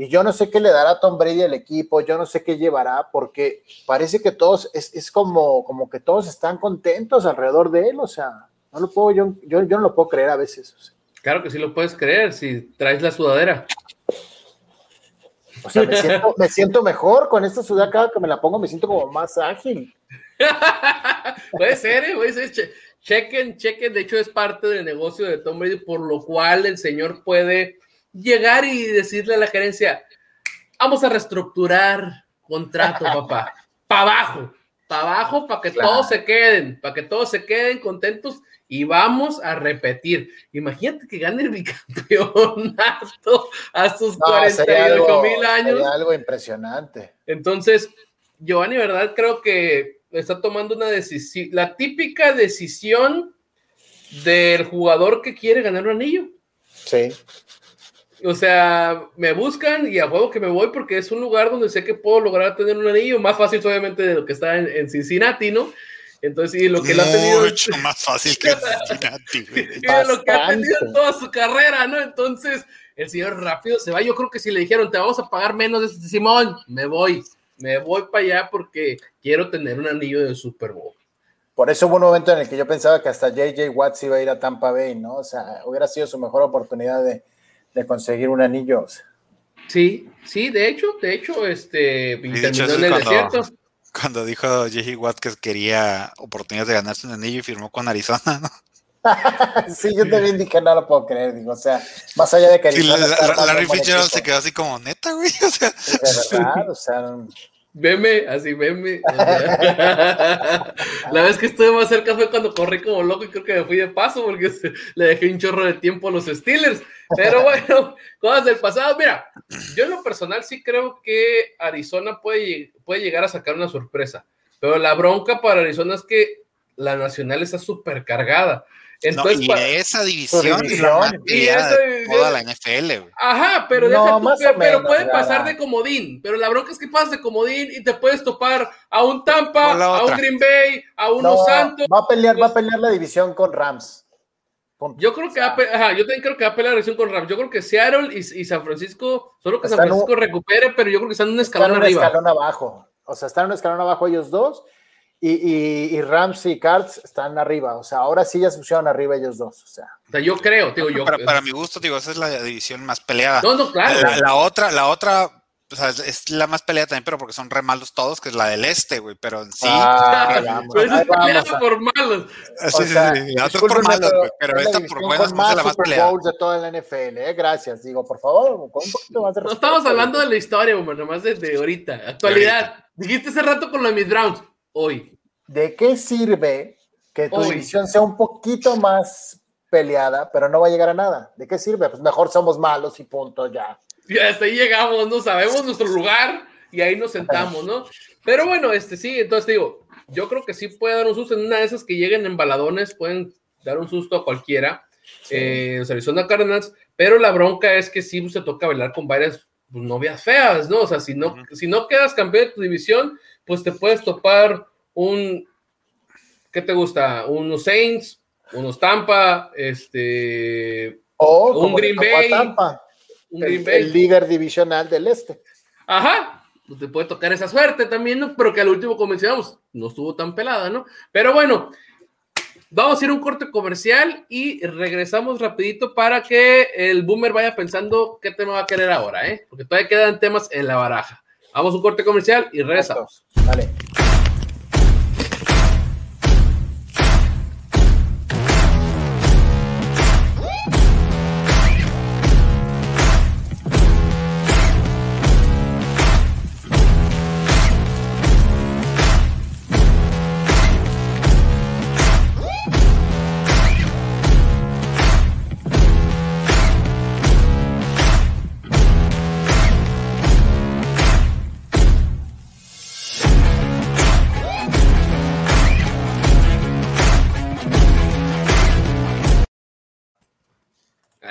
Y yo no sé qué le dará Tom Brady al equipo, yo no sé qué llevará, porque parece que todos, es, es como, como que todos están contentos alrededor de él, o sea, no lo puedo, yo, yo, yo no lo puedo creer a veces. O sea. Claro que sí lo puedes creer, si traes la sudadera. O sea, me siento, me siento mejor con esta sudadera, cada que me la pongo me siento como más ágil. puede ser, ¿eh? puede ser. chequen, chequen, de hecho es parte del negocio de Tom Brady, por lo cual el señor puede llegar y decirle a la gerencia, vamos a reestructurar contrato, papá, para abajo, para abajo, para que todos se queden, para que todos se queden contentos y vamos a repetir. Imagínate que gane el bicampeonato a sus no, 48 mil años. algo impresionante. Entonces, Giovanni, ¿verdad? Creo que está tomando una decisión, la típica decisión del jugador que quiere ganar un anillo. Sí. O sea, me buscan y a juego que me voy porque es un lugar donde sé que puedo lograr tener un anillo más fácil, obviamente, de lo que está en, Cincinnati, ¿no? Entonces, sí, lo que él ha tenido. Mucho más fácil que Cincinnati, y de lo que ha tenido en toda su carrera, ¿no? Entonces, el señor rápido se va. Yo creo que si le dijeron, te vamos a pagar menos, de Simón, me voy, me voy para allá porque quiero tener un anillo de Super Bowl. Por eso hubo un momento en el que yo pensaba que hasta JJ Watts iba a ir a Tampa Bay, ¿no? O sea, hubiera sido su mejor oportunidad de de conseguir un anillo. Sí, sí, de hecho, de hecho, este, en el cuando, desierto. Cuando dijo J.J. Watt que quería oportunidades de ganarse un anillo y firmó con Arizona, ¿no? sí, yo también dije, no lo puedo creer, digo, o sea, más allá de que Arizona sí, la, Larry Fitzgerald se quedó así como, neta, güey, o sea. Es verdad, o sea, Veme, así, veme. la vez que estuve más cerca fue cuando corrí como loco y creo que me fui de paso porque le dejé un chorro de tiempo a los Steelers. Pero bueno, cosas del pasado. Mira, yo en lo personal sí creo que Arizona puede, puede llegar a sacar una sorpresa. Pero la bronca para Arizona es que la nacional está súper cargada. Entonces, y esa división, es la más de toda la NFL. Ajá, pero, no, pero puede pasar de comodín. Pero la bronca es que pasas de comodín y te puedes topar a un Tampa, a un Green Bay, a un no, Santos. Va a pelear, va a pelear la división con Rams. Yo creo que va a, ajá, yo también creo que va a pelear la división con Rams. Yo creo que Seattle y, y San Francisco, solo que San Francisco recupere, pero yo creo que están en un escalón están arriba. un escalón abajo. O sea, están en un escalón abajo ellos dos y, y, y, Rams y Cards están arriba. O sea, ahora sí ya se pusieron arriba ellos dos. O sea, o sea yo creo, digo yo. Para, para, mi gusto, digo, esa es la división más peleada. No, no, claro. La, la otra, la otra, o sea, es la más peleada también, pero porque son re malos todos, que es la del este, güey. Pero en sí. Ah, vamos, pero es peleada por malos. Sí, sí, sí. La otra por malos, güey. Pero esta por buenas es la más peleada. de toda la NFL, ¿eh? Gracias. Digo, por favor, con un poquito más de No estamos hablando de la historia, güey, nomás de ahorita. Actualidad. Dijiste hace rato con lo de mis Browns. Hoy. ¿de qué sirve que tu división sea un poquito más peleada, pero no va a llegar a nada? ¿De qué sirve? Pues mejor somos malos y punto ya. Y hasta ahí llegamos, no sabemos nuestro lugar y ahí nos sentamos, ¿no? Pero bueno, este sí, entonces digo, yo creo que sí puede dar un susto en una de esas que lleguen en baladones, pueden dar un susto a cualquiera. Eh, los Arizona Cardinals, pero la bronca es que sí se toca bailar con varias pues, novias feas, ¿no? O sea, si no, si no quedas campeón de tu división, pues te puedes topar un, ¿qué te gusta? Unos Saints, unos Tampa, este, O Un Green Bay, Tampa, un el, Green Bay. el líder divisional del este. Ajá, pues te puede tocar esa suerte también, ¿no? Pero que al último, como mencionamos, no estuvo tan pelada, ¿no? Pero bueno, vamos a ir a un corte comercial y regresamos rapidito para que el boomer vaya pensando qué tema va a querer ahora, ¿eh? Porque todavía quedan temas en la baraja. Vamos a un corte comercial y regresamos. Vale.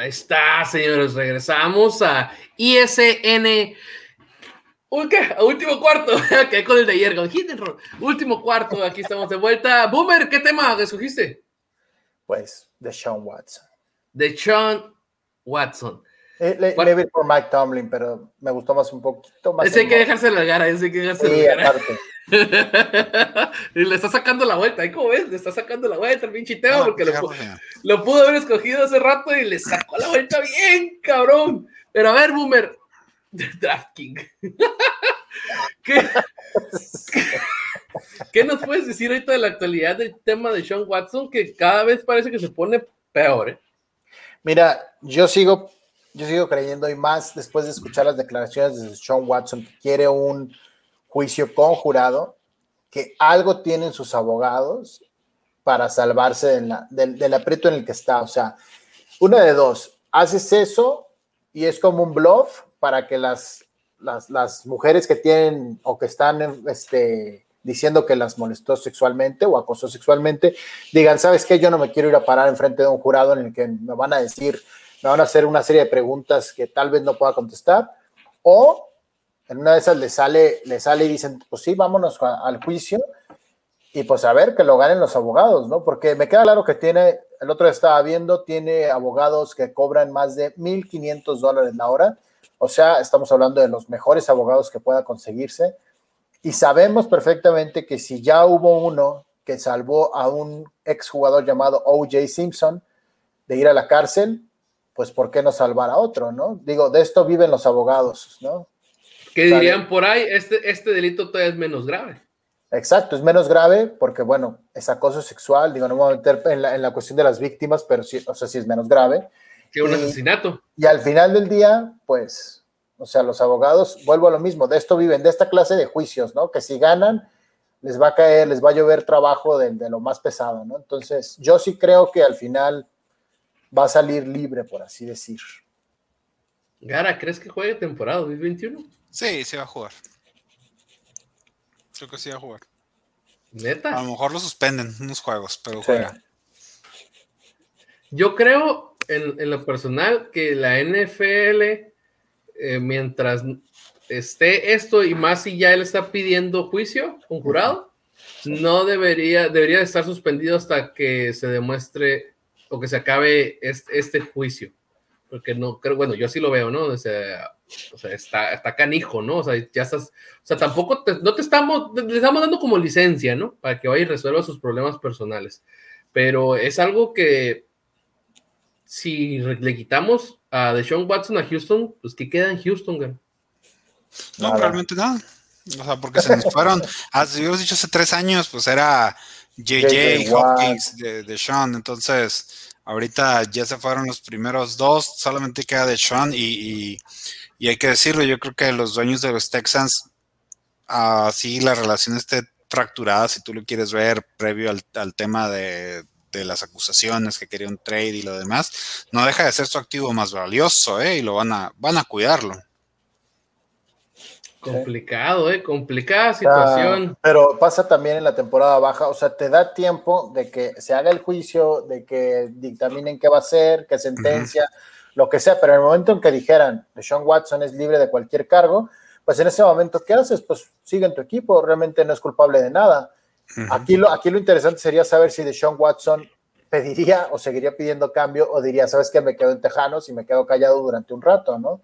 Ahí está, señores. Regresamos a ISN. A último cuarto. que con el de ayer, con roll. Último cuarto. Aquí estamos de vuelta. Boomer, ¿qué tema escogiste? Pues, de Sean Watson. De Sean Watson. Eh, le, ir por Mike Tomlin, pero me gustó más un poquito más. Ese hay el que dejarse la gara, ese hay que dejarse Sí, la gara. aparte. y le está sacando la vuelta, ¿eh? ¿Cómo ves? Le está sacando la vuelta el pinche tema porque lo, pudo haber escogido hace rato y le sacó la vuelta bien, cabrón. Pero a ver, Boomer, Draft King. ¿Qué, ¿Qué nos puedes decir ahorita de la actualidad del tema de Sean Watson? Que cada vez parece que se pone peor, ¿eh? Mira, yo sigo, yo sigo creyendo y más después de escuchar las declaraciones de Sean Watson que quiere un juicio conjurado, que algo tienen sus abogados para salvarse de la- del, aprieto en el que está. O sea, una de dos, haces eso y es como un bluff para que las, las, las mujeres que tienen o que están este, diciendo que las molestó sexualmente o acosó sexualmente, digan, ¿sabes qué? Yo no me quiero ir a parar enfrente de un jurado en el que me van a decir, me van a hacer una serie de preguntas que tal vez no pueda contestar, o en una de esas le sale, le sale y dicen, pues sí, vámonos al juicio, y pues a ver que lo ganen los abogados, ¿no? Porque me queda claro que tiene, el otro estaba viendo, tiene abogados que cobran más de 1.500 dólares la hora, o sea, estamos hablando de los mejores abogados que pueda conseguirse, y sabemos perfectamente que si ya hubo uno que salvó a un exjugador llamado O.J. Simpson de ir a la cárcel, pues ¿por qué no salvar a otro, no? Digo, de esto viven los abogados, ¿no? Que dirían por ahí, este, este delito todavía es menos grave. Exacto, es menos grave porque, bueno, es acoso sexual, digo, no me voy a meter en la, en la cuestión de las víctimas, pero sí, o sea, sí es menos grave. Que un Y- asesinato. Y al final del día, pues, o sea, los abogados, vuelvo a lo mismo, de esto viven, de esta clase de juicios, ¿no? Que si ganan, les va a caer, les va a llover trabajo de, de lo más pesado, ¿no? Entonces, yo sí creo que al final va a salir libre, por así decir. Gara, ¿crees que juegue temporada 2021? Sí, sí va a jugar. Creo que sí va a jugar. Neta. A lo mejor lo suspenden unos juegos, pero Sí. juega. Yo creo en, en lo personal que la NFL, eh, mientras esté esto y más si ya él está pidiendo juicio, un jurado, no debería, debería estar suspendido hasta que se demuestre o que se acabe este, este juicio. Porque no creo, bueno, yo sí lo veo, ¿no? O sea, o sea, está, está canijo, ¿no? O sea, ya estás, o sea, tampoco te- no te estamos, le estamos dando como licencia, ¿no? Para que vaya y resuelva sus problemas personales. Pero es algo que si le quitamos a Deshaun Watson a Houston, pues ¿qué queda en Houston, güey? No, Nada. realmente nada. O sea, porque se nos fueron. Ah, si hubiéramos dicho hace tres años, pues era JJ. Hopkins de, de Sean. Entonces, ahorita ya se fueron los primeros dos, solamente queda de Sean. Y, y, y hay que decirlo, yo creo que los dueños de los Texans, así la relación esté fracturada, si tú lo quieres ver, previo al, al tema de, de las acusaciones que quería un trade y lo demás, no deja de ser su activo más valioso, ¿eh? Y lo van a, van a cuidarlo. Complicado, ¿eh? Complicada situación. pero pasa también en la temporada baja, o sea, te da tiempo de que se haga el juicio, de que dictaminen qué va a ser, qué sentencia, lo que sea, pero en el momento en que dijeran, Sean Watson es libre de cualquier cargo, pues en ese momento, ¿qué haces? Pues sigue en tu equipo, realmente no es culpable de nada. aquí, lo, aquí lo interesante sería saber si Sean Watson pediría o seguiría pidiendo cambio o diría, ¿sabes qué? Me quedo en Tejanos y me quedo callado durante un rato, ¿no?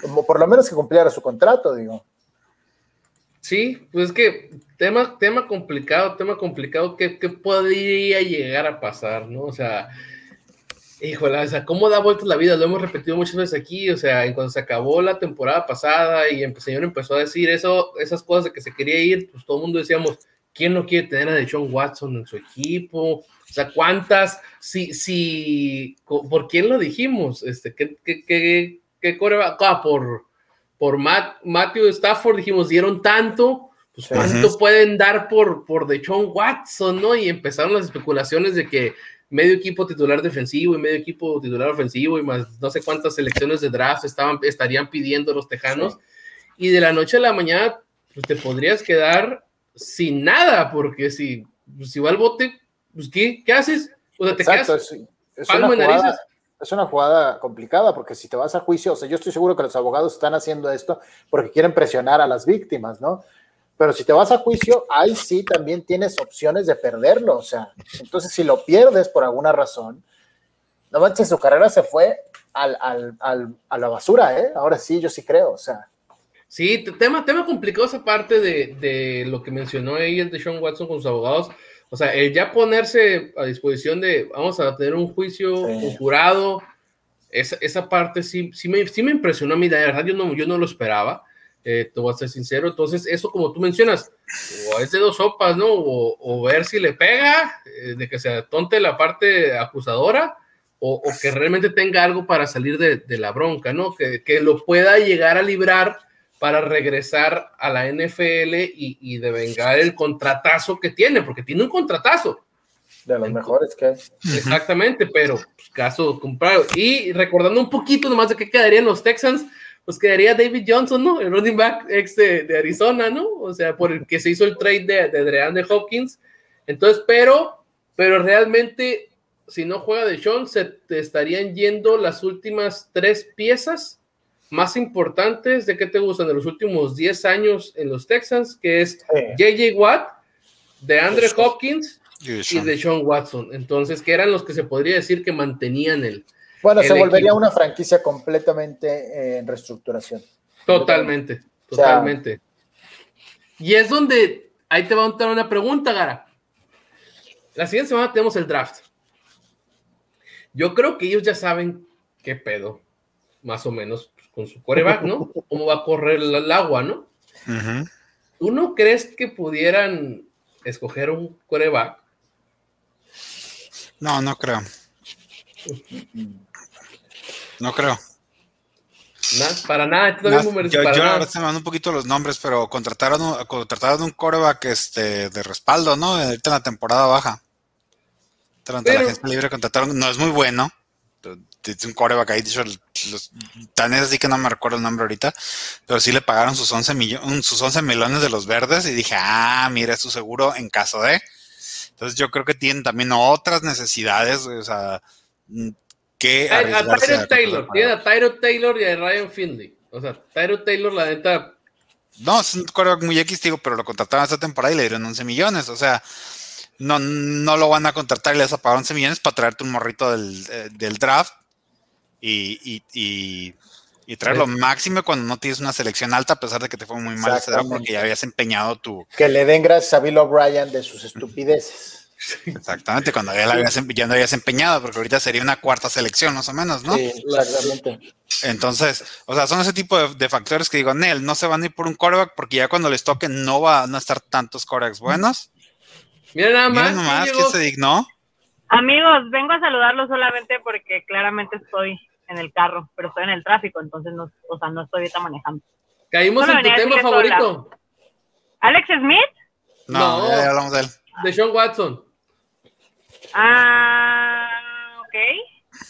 Como por lo menos que cumpliera su contrato, digo. Sí, pues es que tema, tema complicado, tema complicado, ¿qué, podría llegar a pasar, no? O sea, híjole, o sea, ¿cómo da vueltas la vida? Lo hemos repetido muchas veces aquí, o sea, en cuando se acabó la temporada pasada y el señor empezó a decir eso, esas cosas de que se quería ir, pues todo el mundo decíamos, ¿quién no quiere tener a Deshaun Watson en su equipo? O sea, ¿cuántas? Si, si, ¿por quién lo dijimos? Este, ¿qué, qué, qué, qué coreba? Ah, por, por Matt, Matthew Stafford, dijimos, dieron tanto, pues cuánto pueden dar por, por Deshaun Watson, ¿no? Y empezaron las especulaciones de que medio equipo titular defensivo y medio equipo titular ofensivo y más no sé cuántas selecciones de draft estaban, estarían pidiendo los tejanos. Y de la noche a la mañana, pues te podrías quedar sin nada, porque si, si va al bote, pues ¿qué, qué haces? O sea, te Exacto, es, una jugada, es una jugada complicada, porque si te vas a juicio, o sea, yo estoy seguro que los abogados están haciendo esto porque quieren presionar a las víctimas, ¿no? Pero si te vas a juicio, ahí sí también tienes opciones de perderlo. O sea, entonces si lo pierdes por alguna razón, no manches, su carrera se fue al, al, al, a la basura, ¿eh? Ahora sí, yo sí creo, o sea. Sí, tema, tema complicado esa parte de, de lo que mencionó ahí el de Sean Watson con sus abogados. O sea, el ya ponerse a disposición de, vamos a tener un juicio jurado, esa, esa, parte sí, sí, me, sí me impresionó a mí, de verdad yo no, yo no lo esperaba. Eh, te voy a ser sincero. Entonces, eso como tú mencionas, o es de dos sopas, ¿no? O, ver si le pega, eh, de que se atonte la parte acusadora, o, que realmente tenga algo para salir de, la bronca, ¿no? Que, que, lo pueda llegar a librar para regresar a la NFL y, y devengar el contratazo que tiene, porque tiene un contratazo. De los mejores que hay. Exactamente, pero pues, caso comprado. Y recordando un poquito nomás de qué quedarían los Texans, pues quedaría David Johnson, ¿no? El running back ex de, Arizona, ¿no? O sea, por el que se hizo el trade de, de DeAndre Hopkins. Entonces, pero, pero realmente, si no juega de Sean, se te estarían yendo las últimas tres piezas más importantes de qué te gustan de los últimos 10 años en los Texans, que es JJ Watt, de Andre Hopkins y de Sean Watson. Entonces, que eran los que se podría decir que mantenían el, bueno, se volvería una franquicia completamente eh, en reestructuración. Totalmente, totalmente. y es donde ahí te va a entrar una pregunta, Gara. La siguiente semana tenemos el draft. Yo creo que ellos ya saben qué pedo, más o menos, con su coreback, ¿no? Cómo va a correr el, agua, ¿no? ¿Tú no crees que pudieran escoger un coreback? No, no creo. No creo. para nada, yo, yo la verdad se me un poquito los nombres, pero contrataron, contrataron un coreback este, de respaldo, ¿no? Ahorita en la temporada baja. Durante la gente libre contrataron, no es muy bueno. Es un coreback ahí, dicho, los, tan es así que no me recuerdo el nombre ahorita, pero sí le pagaron sus 11, millones, sus 11 millones de los verdes y dije, ah, mira, es su seguro en caso de. Entonces yo creo que tienen también otras necesidades, o sea, que a, Tyro Taylor, tiene a Tyro Taylor y a Ryan Finley. O sea, Tyro Taylor, la neta. No, es un quarterback muy X, digo, pero lo contrataron esta temporada y le dieron 11 millones. O sea, no, no lo van a contratar y le vas a pagar 11 millones para traerte un morrito del, eh, del draft y, y, y, y traer lo máximo cuando no tienes una selección alta, a pesar de que te fue muy mal ese draft porque ya habías empeñado tu. Que le den gracias a Bill O'Brien de sus estupideces. Exactamente, cuando ya, la habías, ya no habías empeñado, porque ahorita sería una cuarta selección más o menos, ¿no? Sí, exactamente. Entonces, o sea, son ese tipo de, factores que digo, Nel, no se van a ir por un coreback porque ya cuando les toque no van a estar tantos corebacks buenos. Mira nada más. Mira nomás, ¿quién se dignó? Amigos, vengo a saludarlos solamente porque claramente estoy en el carro, pero estoy en el tráfico, entonces no, o sea, no estoy ahorita manejando. Caímos en tu tema favorito. ¿Alex Smith? No, no, ya hablamos de él. De Sean Watson. Ah, ok.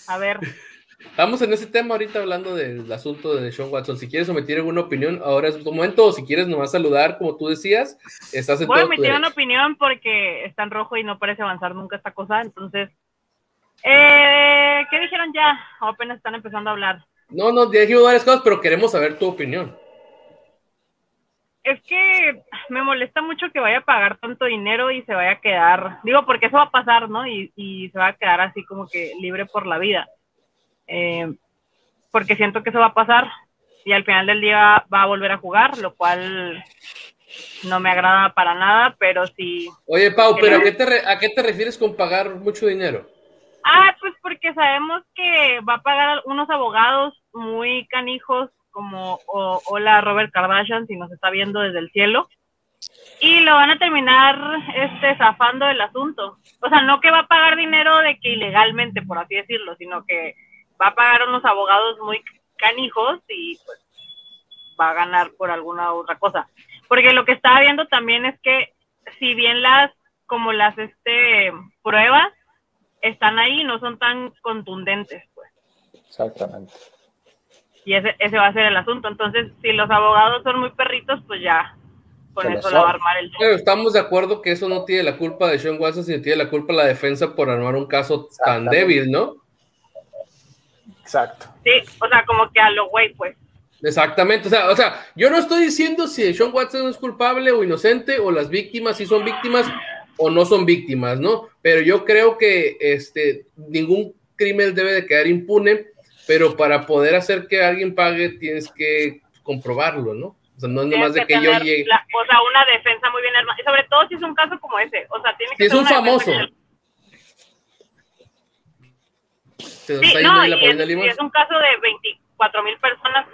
A ver. Estamos en ese tema ahorita hablando del asunto de Sean Watson. Si quieres omitir alguna opinión, ahora es tu momento. O si quieres nomás saludar, como tú decías, estás en Voy a emitir una opinión porque está en rojo y no parece avanzar nunca esta cosa. Entonces, eh, ¿qué dijeron ya? O apenas están empezando a hablar. No, no, ya dijimos varias cosas, pero queremos saber tu opinión. Es que me molesta mucho que vaya a pagar tanto dinero y se vaya a quedar, digo, porque eso va a pasar, ¿no? Y, y se va a quedar así como que libre por la vida. Eh, porque siento que eso va a pasar y al final del día va a volver a jugar, lo cual no me agrada para nada, pero sí. Oye, Pau, ¿pero a qué, te re- a qué te refieres con pagar mucho dinero? Ah, pues porque sabemos que va a pagar unos abogados muy canijos como o, hola Robert Kardashian si nos está viendo desde el cielo y lo van a terminar este zafando del asunto. O sea, no que va a pagar dinero de que ilegalmente, por así decirlo, sino que va a pagar unos abogados muy canijos y pues va a ganar por alguna otra cosa. Porque lo que estaba viendo también es que si bien las como las este pruebas están ahí, no son tan contundentes, pues. Exactamente. Y ese, ese va a ser el asunto. Entonces, si los abogados son muy perritos, pues ya con eso la va a armar el Pero estamos de acuerdo que eso no tiene la culpa de Sean Watson, sino tiene la culpa la defensa por armar un caso tan débil, ¿no? Exacto. Sí, o sea, como que a lo güey, pues. Exactamente, o sea, o sea, yo no estoy diciendo si Sean Watson es culpable o inocente, o las víctimas si son víctimas o no son víctimas, ¿no? Pero yo creo que este, ningún crimen debe de quedar impune, pero para poder hacer que alguien pague tienes que comprobarlo, ¿no? O sea, no es nomás de que yo llegue. la- o sea, una defensa muy bien armada. Y sobre todo si es un caso como ese. O sea, tiene que Si es ser un una defensa famoso. que- Se nos Sí, está yendo no, y la es, un caso de 24 mil personas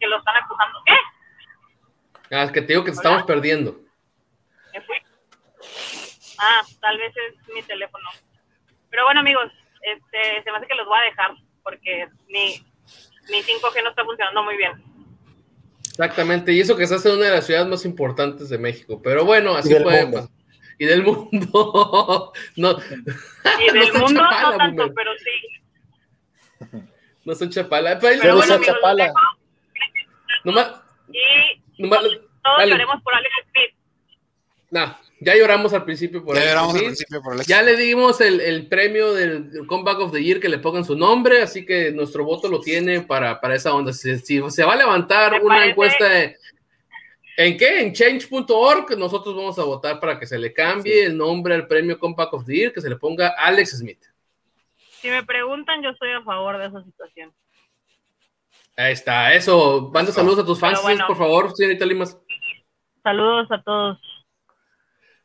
que lo están acusando. ¿Qué? Ah, es que te digo que te estamos perdiendo. ¿Qué fue? Ah, tal vez es mi teléfono. Pero bueno, amigos, este, se me hace que los voy a dejar porque mi, mi 5G no está funcionando muy bien. Exactamente, y eso que estás en una de las ciudades más importantes de México. Pero bueno, así puede pasar. Y del mundo. no, Y No del está mundo Chapala, no tanto, boomer. pero sí. no son chapala. Pero, Pero bueno, los Chapala. dejo nomás, y nomás, todos dale. lloremos por Alex Smith. nah, ya lloramos al principio por Ya Alex al Smith. principio por el Ya le dimos el, el premio del del Comeback of the Year que le pongan su nombre, así que nuestro voto lo tiene para, para esa onda. Si, si se va a levantar Me una parece- encuesta de- ¿En qué? En change.org, nosotros vamos a votar para que se le cambie el nombre al premio Comeback of the Year, que se le ponga Alex Smith. Si me preguntan, yo estoy a favor de esa situación. Ahí está, eso. Manda Eso. saludos a tus fans, bueno. por favor, señorita Limas. Saludos a todos.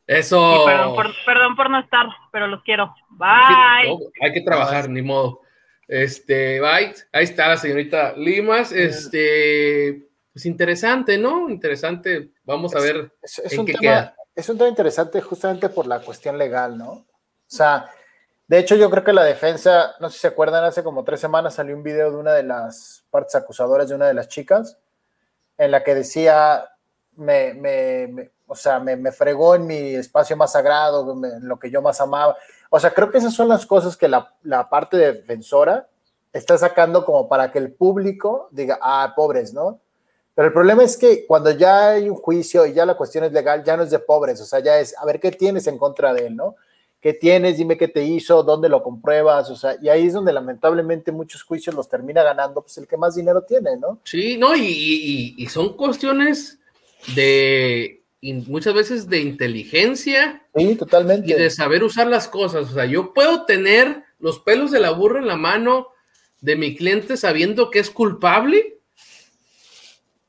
Eso. Perdón por, perdón por no estar, pero los quiero. Bye. No, hay que trabajar, ni modo. Este, bye. Ahí está la señorita Limas. Este, pues interesante, ¿no? Interesante. Vamos a ver. Es, es ¿En un qué tema, queda? es un tema interesante justamente por la cuestión legal, ¿no? O sea, de hecho yo creo que la defensa, no sé si se acuerdan, hace como tres semanas salió un video de una de las partes acusadoras de una de las chicas, en la que decía, me, me- me- o sea, me, me fregó en mi espacio más sagrado, me- en lo que yo más amaba. O sea, creo que esas son las cosas que la, la parte defensora está sacando como para que el público diga, ah, pobres, ¿no? Pero el problema es que cuando ya hay un juicio y ya la cuestión es legal, ya no es de pobres, o sea, ya es, a ver, ¿qué tienes en contra de él, no? ¿Qué tienes? Dime qué te hizo, dónde lo compruebas, o sea, y ahí es donde lamentablemente muchos juicios los termina ganando, pues el que más dinero tiene, ¿no? Sí, no, y, y- y son cuestiones de muchas veces de inteligencia Sí, totalmente. y de saber usar las cosas. O sea, yo puedo tener los pelos de la burra en la mano de mi cliente sabiendo que es culpable,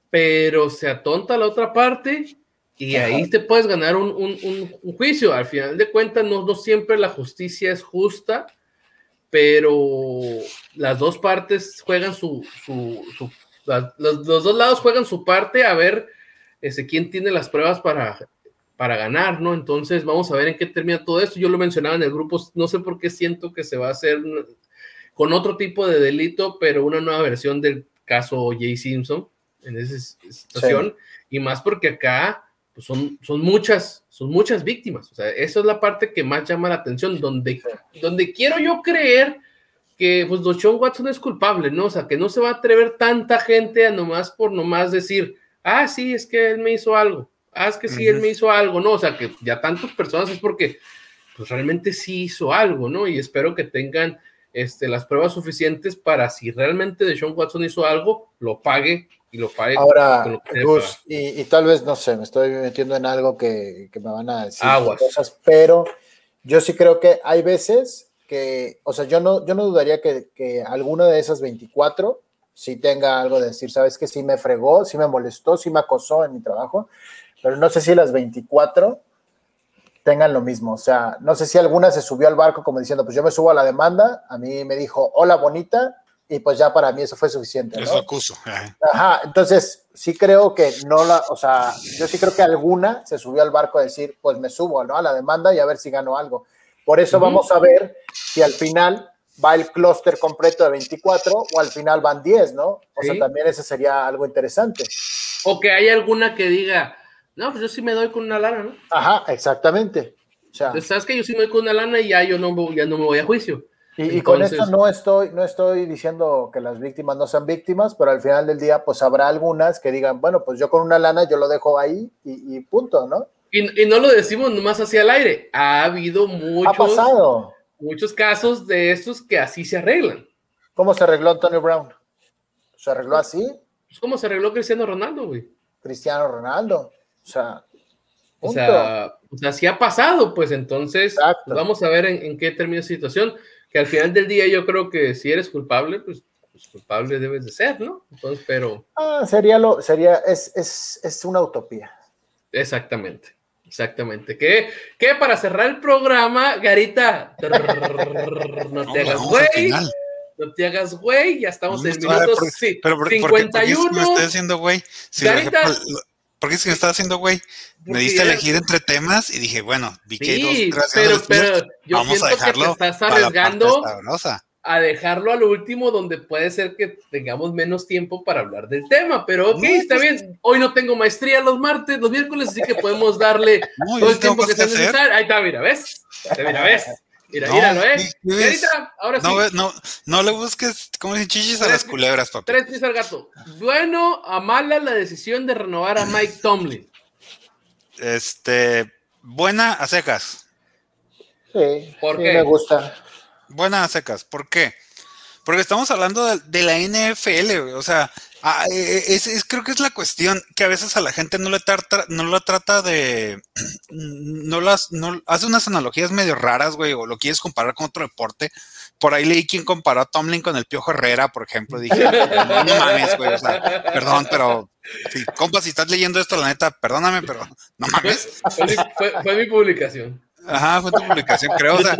pero se atonta la otra parte y Ajá. ahí te puedes ganar un, un- un- un juicio. Al final de cuentas, no, no siempre la justicia es justa, pero las dos partes juegan su, su- su- la- los, los dos lados juegan su parte a ver este, quién tiene las pruebas para, para ganar, ¿no? Entonces vamos a ver en qué termina todo esto. Yo lo mencionaba en el grupo, no sé por qué siento que se va a hacer con otro tipo de delito, pero una nueva versión del caso J. Simpson en esa situación, y más porque acá pues, son, son muchas, son muchas víctimas. O sea, esa es la parte que más llama la atención, donde, donde quiero yo creer que pues Doshon Watson es culpable, ¿no? O sea, que no se va a atrever tanta gente a nomás por nomás decir, ah, sí, es que él me hizo algo, ah, es que sí, él me hizo algo, ¿no? O sea, que ya tantas personas es porque pues realmente sí hizo algo, ¿no? Y espero que tengan este, las pruebas suficientes para si realmente Deshaun Watson hizo algo, lo pague y lo pague. Ahora, Gus, y, y, tal vez, no sé, me estoy metiendo en algo que, que me van a decir cosas, pero yo sí creo que hay veces que, o sea, yo no, yo no dudaría que, que alguna de esas 24 sí tenga algo de decir, sabes que sí me fregó, sí me molestó, sí me acosó en mi trabajo, pero no sé si las 24 tengan lo mismo. O sea, no sé si alguna se subió al barco como diciendo, pues yo me subo a la demanda, a mí me dijo, hola bonita, y pues ya para mí eso fue suficiente. ¿no? Eso acuso. Ajá, entonces sí creo que no la, o sea, yo sí creo que alguna se subió al barco a decir, pues me subo ¿no? a la demanda y a ver si gano algo. Por eso vamos a ver si al final va el clúster completo de 24 o al final van 10, ¿no? O sea, también ese sería algo interesante. O que hay alguna que diga, no, pues yo sí me doy con una lana, ¿no? Ajá, exactamente. O sea, Sabes que yo sí me doy con una lana y ya yo no, ya no me voy a juicio. Y, Entonces, y, con esto no estoy, no estoy diciendo que las víctimas no sean víctimas, pero al final del día, pues habrá algunas que digan, bueno, pues yo con una lana yo lo dejo ahí y, y punto, ¿no? Y, y, no lo decimos nomás hacia el aire. Ha habido muchos, ha pasado. muchos casos de estos que así se arreglan. ¿Cómo se arregló Antonio Brown? ¿Se arregló así? Pues ¿Cómo se arregló Cristiano Ronaldo, güey? Cristiano Ronaldo. O sea, o sea, o sea, sí ha pasado, pues entonces pues vamos a ver en, en, qué termina la situación, que al final del día yo creo que si eres culpable, pues, pues culpable debes de ser, ¿no? Entonces, pero... Ah, sería lo, sería, es, es, es una utopía. Exactamente. Exactamente. Que, que para cerrar el programa, Garita, no te hagas güey. No te hagas güey, ya estamos en minutos sí, pero por, 51. ¿por qué, por qué me estoy haciendo güey? Si Garita, ¿Por qué es que me estaba haciendo güey? Me diste a elegir entre temas y dije, bueno, vi que sí, dos pero, pero yo vamos a dejarlo que te estás arriesgando a dejarlo al último donde puede ser que tengamos menos tiempo para hablar del tema, pero ok, no, está pues, bien. Hoy no tengo maestría los martes, los miércoles, así que podemos darle no, todo el tiempo que sea necesario. Ahí está, mira, ¿ves? Mira, ¿ves? Mira, no, míralo, ¿eh? Ahora no, sí. No, no le busques, como dicen chichis, a las culebras, papá. Tres pies al gato. Bueno, a mala la decisión de renovar a Mike Tomlin. Este, buena a secas. Sí, ¿Por sí qué? me gusta. Buena a secas, ¿por qué? Porque estamos hablando de, de la NFL, o sea, Ah, es, es, creo que es la cuestión que a veces a la gente no le trata, no la trata de, no las, no, hace unas analogías medio raras, güey, o lo quieres comparar con otro deporte. Por ahí leí quien comparó a Tomlin con el Piojo Herrera, por ejemplo. Dije, no, no mames, güey, o sea, perdón, pero, sí, compa, si estás leyendo esto, la neta, perdóname, pero no mames. Fue, fue, fue mi publicación. Ajá, fue tu publicación, creo. O sea,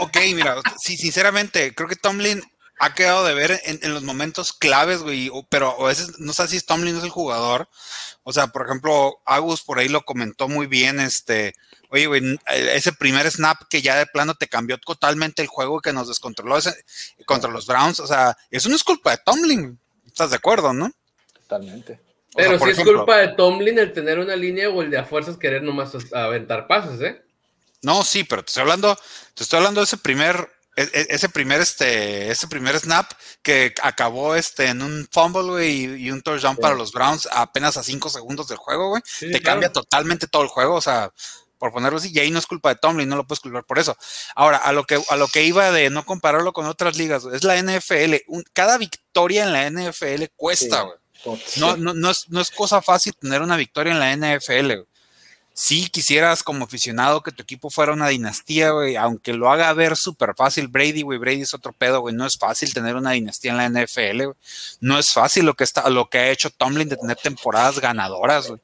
ok, mira, sí, sinceramente, creo que Tomlin ha quedado de ver en, en los momentos claves, güey, pero a veces no sé si Tomlin es el jugador. O sea, por ejemplo, Agus por ahí lo comentó muy bien, este, oye, güey, ese primer snap que ya de plano te cambió totalmente el juego que nos descontroló ese, contra los Browns, o sea, eso no es culpa de Tomlin, ¿estás de acuerdo, no? Totalmente. Pero o sí ejemplo, es culpa de Tomlin el tener una línea o el de a fuerzas querer nomás aventar pases, ¿eh? No, sí, pero te estoy hablando, te estoy hablando de ese primer ese primer este ese primer snap que acabó este en un fumble güey, y, un touchdown sí. para los Browns apenas a cinco segundos del juego güey. Sí, te claro. cambia totalmente todo el juego o sea por ponerlo así y ahí no es culpa de Tomlin no lo puedes culpar por eso. Ahora a lo que a lo que iba de no compararlo con otras ligas es la NFL un, cada victoria en la NFL cuesta güey. no, no, no, es, no es cosa fácil tener una victoria en la NFL güey si quisieras como aficionado que tu equipo fuera una dinastía, güey, aunque lo haga ver súper fácil Brady, güey, Brady es otro pedo, güey, no es fácil tener una dinastía en la NFL, güey. No es fácil lo que está, lo que ha hecho Tomlin de tener temporadas ganadoras, güey.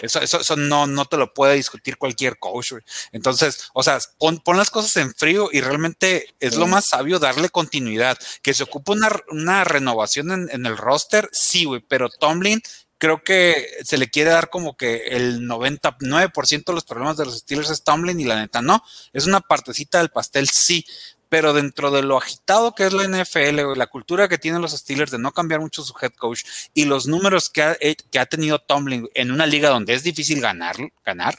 Eso, eso, eso no, no te lo puede discutir cualquier coach, güey. Entonces, o sea, pon, pon, las cosas en frío y realmente es lo más sabio darle continuidad. Que se ocupa una, una renovación en, en el roster, sí, güey, pero Tomlin creo que se le quiere dar como que el 99% de los problemas de los Steelers es Tomlin y la neta no, es una partecita del pastel sí, pero dentro de lo agitado que es la NFL, la cultura que tienen los Steelers de no cambiar mucho su head coach y los números que ha, eh, que ha tenido Tomlin en una liga donde es difícil ganar, ganar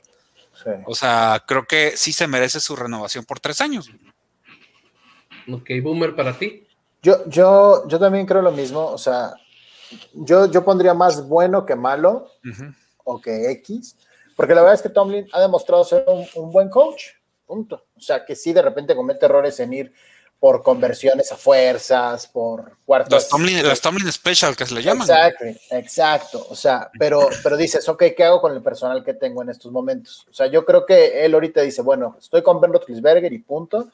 sí. o sea, creo que sí se merece su renovación por tres años. Ok, Boomer, para ti. Yo, yo, yo también creo lo mismo. O sea, yo, yo pondría más bueno que malo o que X, porque la verdad es que Tomlin ha demostrado ser un, un buen coach. Punto. O sea, que sí de repente comete errores en ir por conversiones a fuerzas, por cuartos. Las Tomlin, las Tomlin Special que se le llaman. Exacto, exacto. O sea, pero, pero dices, ok, ¿qué hago con el personal que tengo en estos momentos? O sea, yo creo que él ahorita dice, bueno, estoy con Ben Roethlisberger y punto.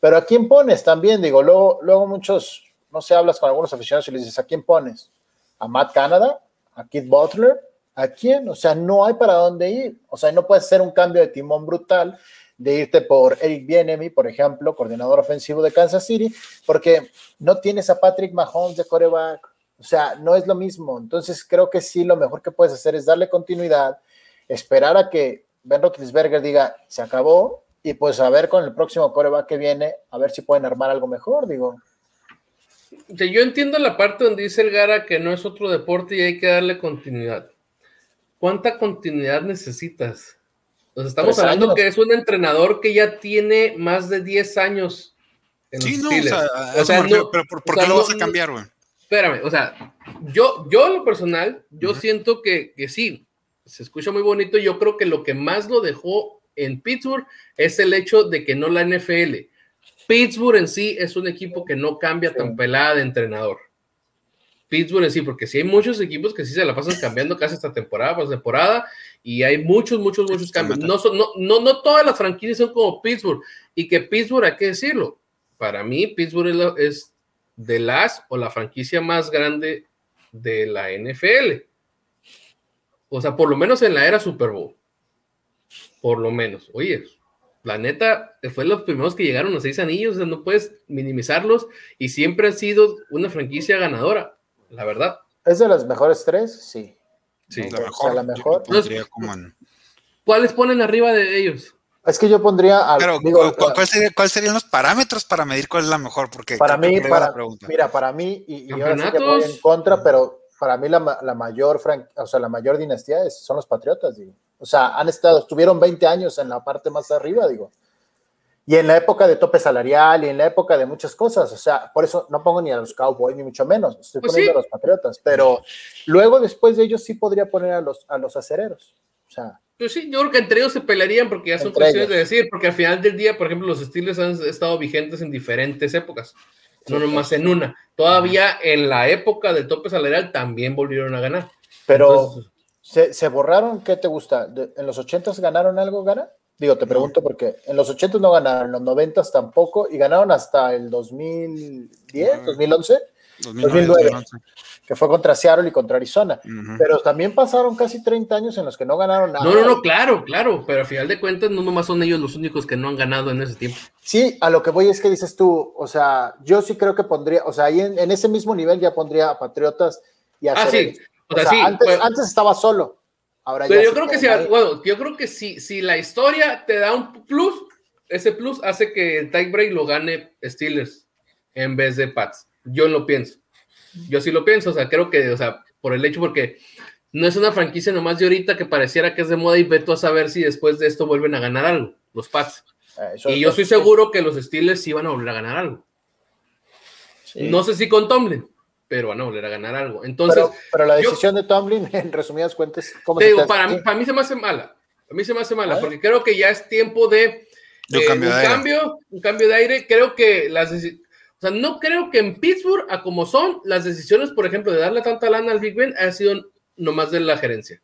Pero ¿a quién pones también? Digo, luego, luego muchos, no sé, hablas con algunos aficionados y les dices, ¿a quién pones? ¿A Matt Canada? ¿A Keith Butler? ¿A quién? O sea, no hay para dónde ir. O sea, no puedes hacer un cambio de timón brutal de irte por Eric Bienemy, por ejemplo, coordinador ofensivo de Kansas City, porque no tienes a Patrick Mahomes de coreback. O sea, no es lo mismo. Entonces, creo que sí, lo mejor que puedes hacer es darle continuidad, esperar a que Ben Roethlisberger diga, se acabó, y pues a ver con el próximo coreback que viene, a ver si pueden armar algo mejor, digo. O sea, yo entiendo la parte donde dice el Gara que no es otro deporte y hay que darle continuidad. ¿Cuánta continuidad necesitas? Sea, estamos Tres hablando años. que es un entrenador que ya tiene más de 10 años en los Sí, no, o Steelers. sea, O sea, no- pero ¿por, por o sea, qué lo no- vas a cambiar, güey? Espérame, o sea, yo, yo en lo personal, yo siento que, que sí, se escucha muy bonito. Yo creo que lo que más lo dejó en Pittsburgh es el hecho de que no la NFL. Pittsburgh en sí es un equipo que no cambia Sí. tan pelada de entrenador. Pittsburgh en sí, porque sí hay muchos equipos que sí se la pasan cambiando casi esta temporada por temporada y hay muchos, muchos, muchos cambios. No, son, no, no, no todas las franquicias son como Pittsburgh y que Pittsburgh, hay que decirlo, para mí Pittsburgh es, la- es de las o la franquicia más grande de la NFL. O sea, por lo menos en la era Super Bowl. Por lo menos. Oye, la neta, fue los primeros que llegaron a los seis anillos, o sea, no puedes minimizarlos y siempre ha sido una franquicia ganadora, la verdad. ¿Es de las mejores tres? Sí. Sí. La o sea, mejor. la mejor. pondría como en- ¿Cuáles ponen arriba de ellos? Es que yo pondría. al- Pero, digo, ¿cu- cu- cuál sería- ¿cuáles serían los parámetros para medir cuál es la mejor? Porque para mí, para, mira, para mí, y, y ahora sí que voy en contra, pero para mí la mayor fran- o sea, la mayor dinastía es- son los Patriotas, digo. O sea, han estado, estuvieron 20 años en la parte más arriba, digo. Y en la época de tope salarial y en la época de muchas cosas, o sea, por eso no pongo ni a los Cowboys ni mucho menos, estoy Pues poniendo sí. a los Patriotas, pero luego después de ellos sí podría poner a los, a los acereros. O sea, Pues sí, yo creo que entre ellos se pelearían porque ya son cuestiones ellos. de decir, porque al final del día, por ejemplo, los Steelers han estado vigentes en diferentes épocas, no Sí, nomás en una. Todavía en la época del tope salarial también volvieron a ganar. pero Entonces, ¿se, se borraron? ¿Qué te gusta? ¿De- ¿En los 80s ganaron algo, Gana? Digo, te pregunto porque en los 80s no ganaron, en los 90s tampoco, y ganaron hasta el 2010, No. 2011, 2009, 2009. 2011. que fue contra Seattle y contra Arizona. Pero también pasaron casi 30 años en los que no ganaron nada. no, no, no, claro, claro, pero al final de cuentas no nomás son ellos los únicos que no han ganado en ese tiempo. Sí, a lo que voy es que dices tú, o sea, yo sí creo que pondría, o sea, ahí en, en ese mismo nivel ya pondría a Patriotas y a Ah, sí. O sea, sea, sí, antes, pues- antes estaba solo. Ahora Pero ya yo creo que bueno, yo creo que si, si la historia te da un plus, ese plus hace que el tiebreak lo gane Steelers en vez de Pats. Yo lo pienso. Yo sí lo pienso, o sea, creo que, o sea, por el hecho, porque no es una franquicia nomás de ahorita que pareciera que es de moda y veto a saber si después de esto vuelven a ganar algo, los Pats. Eh, Y yo estoy seguro que los Steelers sí van a volver a ganar algo. Sí. No sé si con Tomlin, pero van a volver a ganar algo. Entonces, pero, pero la yo- decisión de Tomlin, en resumidas cuentas, ¿cómo te se digo, hace para mí, para mí se me hace mala. A mí se me hace mala, porque creo que ya es tiempo de, De un eh, cambio de aire. cambio, un cambio de aire. Creo que las o sea, no creo que en Pittsburgh, a como son, las decisiones, por ejemplo, de darle tanta lana al Big Ben, ha sido nomás de la gerencia.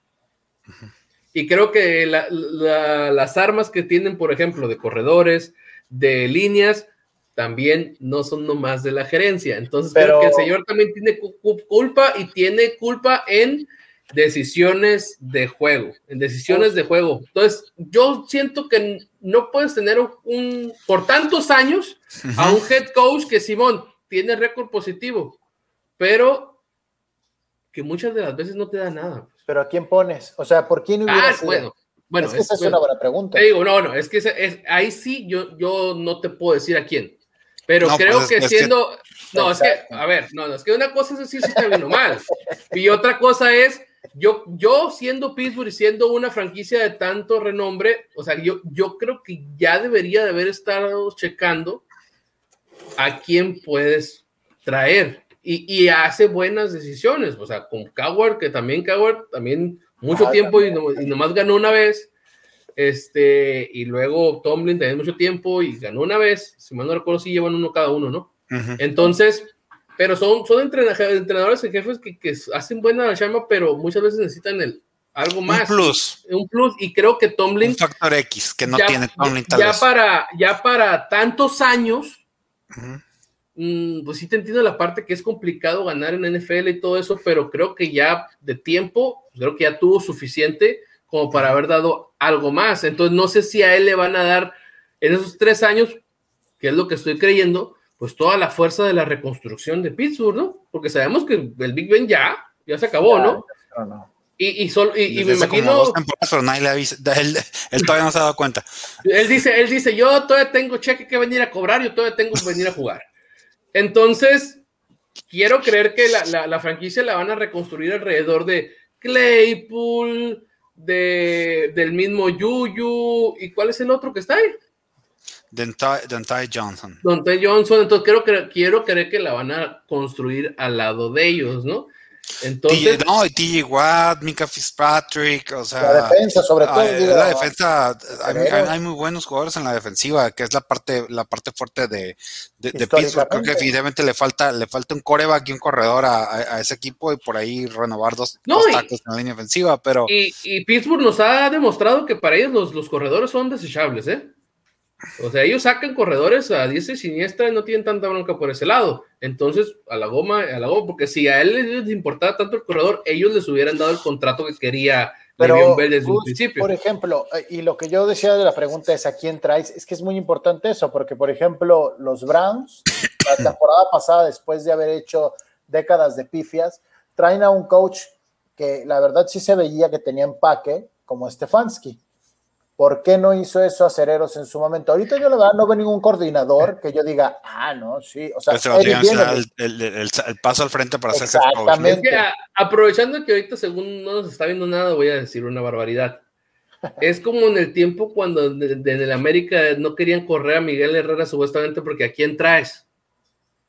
Y creo que la- la- las armas que tienen, por ejemplo, de corredores, de líneas, también no son nomás de la gerencia. Entonces Pero- creo que el señor también tiene cu- cu- culpa y tiene culpa en decisiones de juego, en decisiones de juego. Entonces, yo siento que no puedes tener un, por tantos años a un head coach que Simón tiene récord positivo, pero que muchas de las veces no te da nada. Pero ¿a quién pones? O sea, ¿por quién hubiera Ah, sido? bueno, bueno, es que esa es bueno. una buena pregunta. Te digo, no, no, es que es, ahí sí yo, yo no te puedo decir a quién. Pero No, creo pues es que es que- siendo. No, es que, a ver, no, no, es que una cosa es decir si está bien o mal. Y otra cosa es, yo, yo siendo Pittsburgh y siendo una franquicia de tanto renombre, o sea, yo, yo creo que ya debería de haber estado checando a quién puedes traer. Y, y hace buenas decisiones, o sea, con Coward, que también Coward, también mucho Ah, tiempo y, no- y nomás ganó una vez. Este, y luego Tomlin también mucho tiempo y ganó una vez. Si mal no recuerdo, si llevan uno cada uno, ¿no? Ujú. Entonces, pero son, son entrena- entrenadores y jefes que, que hacen buena chamba, pero muchas veces necesitan el, algo más. Un plus, Un plus. Y creo que Tomlin un factor X que no ya, tiene Tomlin tal ya vez. para, ya para tantos años, Ujú. mm, pues sí te entiendo la parte que es complicado ganar en NFL y todo eso, pero creo que ya de tiempo, creo que ya tuvo suficiente como para haber dado algo más. Entonces no sé si a él le van a dar en esos tres años, que es lo que estoy creyendo, pues toda la fuerza de la reconstrucción de Pittsburgh, ¿no? Porque sabemos que el Big Ben ya, ya se acabó, ¿no? No, no. Y, y, sol- y, y me imagino, nadie le avisa. Él, él todavía no se ha dado cuenta. Él dice, él dice, yo todavía tengo cheque que venir a cobrar, yo todavía tengo que venir a jugar. Entonces, quiero creer que la, la- la franquicia la van a reconstruir alrededor de Claypool, de, del mismo Yuyu, ¿y cuál es el otro que está ahí? Dentai, Dentai Johnson. Dante Johnson, entonces quiero, cre- quiero creer que la van a construir al lado de ellos, ¿no? Entonces, no, y TJ Watt, Mika Fitzpatrick, o sea. La defensa, sobre todo, digo, la defensa, hay, muy buenos jugadores en la defensiva, que es la parte, la parte fuerte de, de, de Pittsburgh. Creo que definitivamente le falta, le falta un coreback y un corredor a, a- a ese equipo y por ahí renovar dos, No, dos y- tacos en la línea ofensiva, pero Y, y Pittsburgh nos ha demostrado que para ellos los, los corredores son desechables, ¿eh? O sea, ellos sacan corredores a diestra y siniestra y no tienen tanta bronca por ese lado. Entonces, a la goma, a la goma, porque si a él les importaba tanto el corredor, ellos les hubieran dado el contrato que quería Pero, Le'Veon Bell desde un Gus, principio. por ejemplo, eh, y lo que yo decía de la pregunta es a quién traes, es que es muy importante eso, porque por ejemplo, los Browns, la temporada pasada, después de haber hecho décadas de pifias, traen a un coach que la verdad sí se veía que tenía empaque, como Stefanski. ¿Por qué no hizo eso a Cereros en su momento? Ahorita yo la verdad no veo ningún coordinador que yo diga, ah, no, sí, o sea, el, el- el- el paso al frente para coach. Exactamente. Es que a- aprovechando que ahorita según no nos está viendo nada, voy a decir una barbaridad. Es como en el tiempo cuando de- de- en el América no querían correr a Miguel Herrera supuestamente porque a quién traes.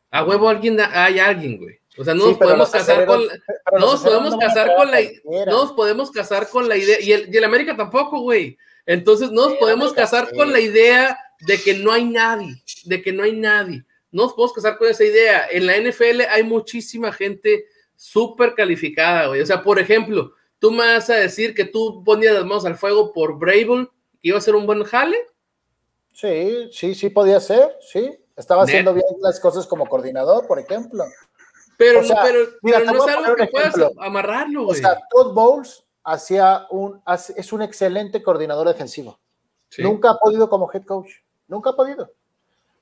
A huevo alguien hay alguien, güey. O sea, no nos podemos casar con no nos podemos casar con la no nos podemos casar con la idea y el, y el América tampoco, güey. Entonces no nos podemos casar con la idea de que no hay nadie, de que no hay nadie. No nos podemos casar con esa idea. En la NFL hay muchísima gente súper calificada, güey. O sea, por ejemplo, tú me vas a decir que tú ponías las manos al fuego por Brable, que iba a ser un buen jale. Sí, sí, sí podía ser, sí. Estaba Net. haciendo bien las cosas como coordinador, por ejemplo. Pero, O sea, no, pero, mira, pero no es algo que puedas amarrarlo, O güey. sea, Todd Bowles hacía un, es un excelente coordinador defensivo. Sí. Nunca ha podido como head coach. Nunca ha podido.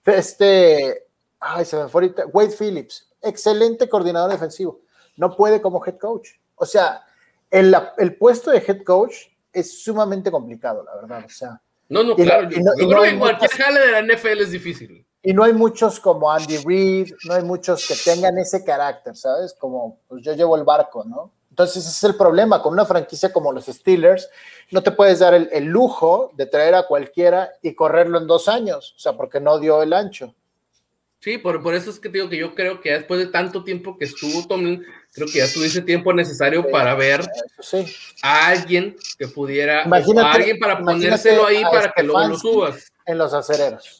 Este, ay, se me fue ahorita. Wade Phillips, excelente coordinador defensivo. No puede como head coach. O sea, el, el puesto de head coach es sumamente complicado, la verdad. O sea, No, no, y no- claro. y yo- no- yo y creo que cualquier jale de la NFL es difícil. Y no hay muchos como Andy Reid, no hay muchos que tengan ese carácter, ¿sabes? Como, pues yo llevo el barco, ¿no? Entonces ese es el problema, con una franquicia como los Steelers, no te puedes dar el, el lujo de traer a cualquiera y correrlo en dos años, o sea, porque no dio el ancho. Sí, por, por eso es que digo que yo creo que después de tanto tiempo que estuvo Tomlin, creo que ya tuviste tiempo necesario para ver sí. a alguien que pudiera, Imagínate- a alguien para ponérselo ahí para que luego lo subas. En los acereros.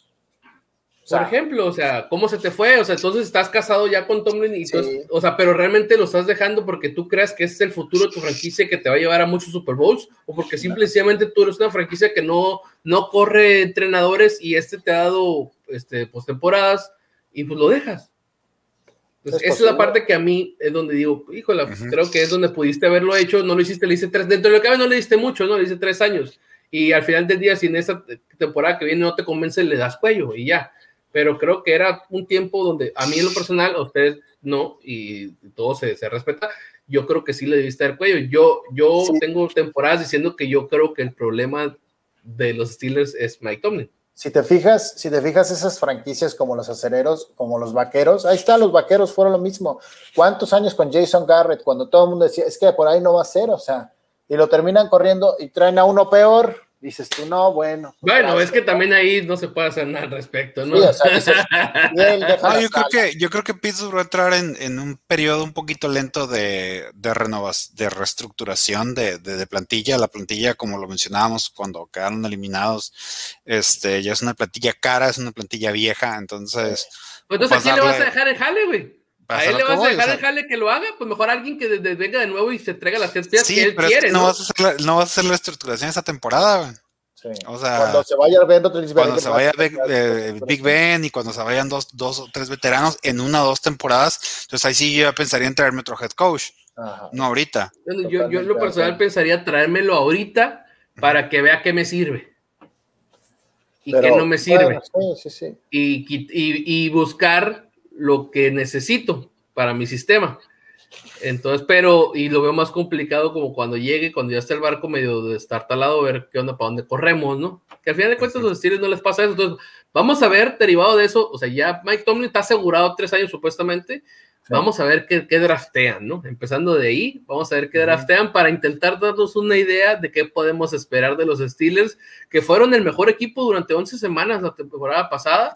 O Por sea, ejemplo, o sea, ¿cómo se te fue? O sea, entonces estás casado ya con Tomlin y Sí. o sea, pero realmente lo estás dejando porque tú creas que es el futuro de tu franquicia que te va a llevar a muchos Super Bowls o porque simplemente tú eres una franquicia que no, no corre entrenadores y este te ha dado este, postemporadas y pues lo dejas. Entonces, Es esa es la parte que a mí es donde digo, híjole, pues, creo que es donde pudiste haberlo hecho, no lo hiciste, le hice tres, dentro de lo que cabe no le diste mucho, no le hice tres años. Y al final del día, si en esa temporada que viene no te convence, le das cuello y ya. Pero creo que era un tiempo donde a mí en lo personal, a ustedes no, y todo se, se respeta, yo creo que sí le debiste dar cuello. Yo, yo Sí. tengo temporadas diciendo que yo creo que el problema de los Steelers es Mike Tomlin. si te fijas, si te fijas esas franquicias como los acereros, como los vaqueros, ahí está, los vaqueros fueron lo mismo. ¿Cuántos años con Jason Garrett cuando todo el mundo decía, es que por ahí no va a ser, o sea, y lo terminan corriendo y traen a uno peor dices tú, no, bueno. Bueno, gracias, es que ¿no? también ahí no se puede hacer nada al respecto, ¿no? Sí, o sea, No, yo creo que, yo creo que Pittsburgh va a entrar en, en un periodo un poquito lento de, de renovas, de reestructuración de, de- de plantilla. La plantilla, como lo mencionábamos cuando quedaron eliminados, este, ya es una plantilla cara, es una plantilla vieja, entonces. Pues entonces, ¿a quién le vas a dejar el jale, güey? ¿A él le vas a voy, o dejar sea, el jale que lo haga? Pues mejor alguien que de- de- venga de nuevo y se traiga las piezas que él pero es que quiere, no, ¿no? vas a hacer la, no vas a hacer la estructuración esta temporada, güey. Sí. O sea, cuando se vaya Ben Roethlisberger, Cuando se vaya Big, eh, Big Ben y cuando se vayan dos, dos o tres veteranos en una o dos temporadas, entonces ahí sí yo ya pensaría en traerme otro head coach, Ajá. no ahorita. Bueno, yo, yo en lo personal pensaría traérmelo ahorita para que vea qué me sirve y qué no me sirve bueno, sí, sí, sí. y, quit- y- y buscar lo que necesito para mi sistema. Entonces, pero, y lo veo más complicado como cuando llegue, cuando ya está el barco medio de estar talado, ver qué onda, para dónde corremos, ¿no? Que al final de cuentas los Steelers no les pasa eso. Entonces, vamos a ver, derivado de eso, o sea, ya Mike Tomlin está asegurado tres años supuestamente. Vamos a ver qué, qué draftean, ¿no? Empezando de ahí, vamos a ver qué draftean para intentar darnos una idea de qué podemos esperar de los Steelers, que fueron el mejor equipo durante 11 semanas la temporada pasada,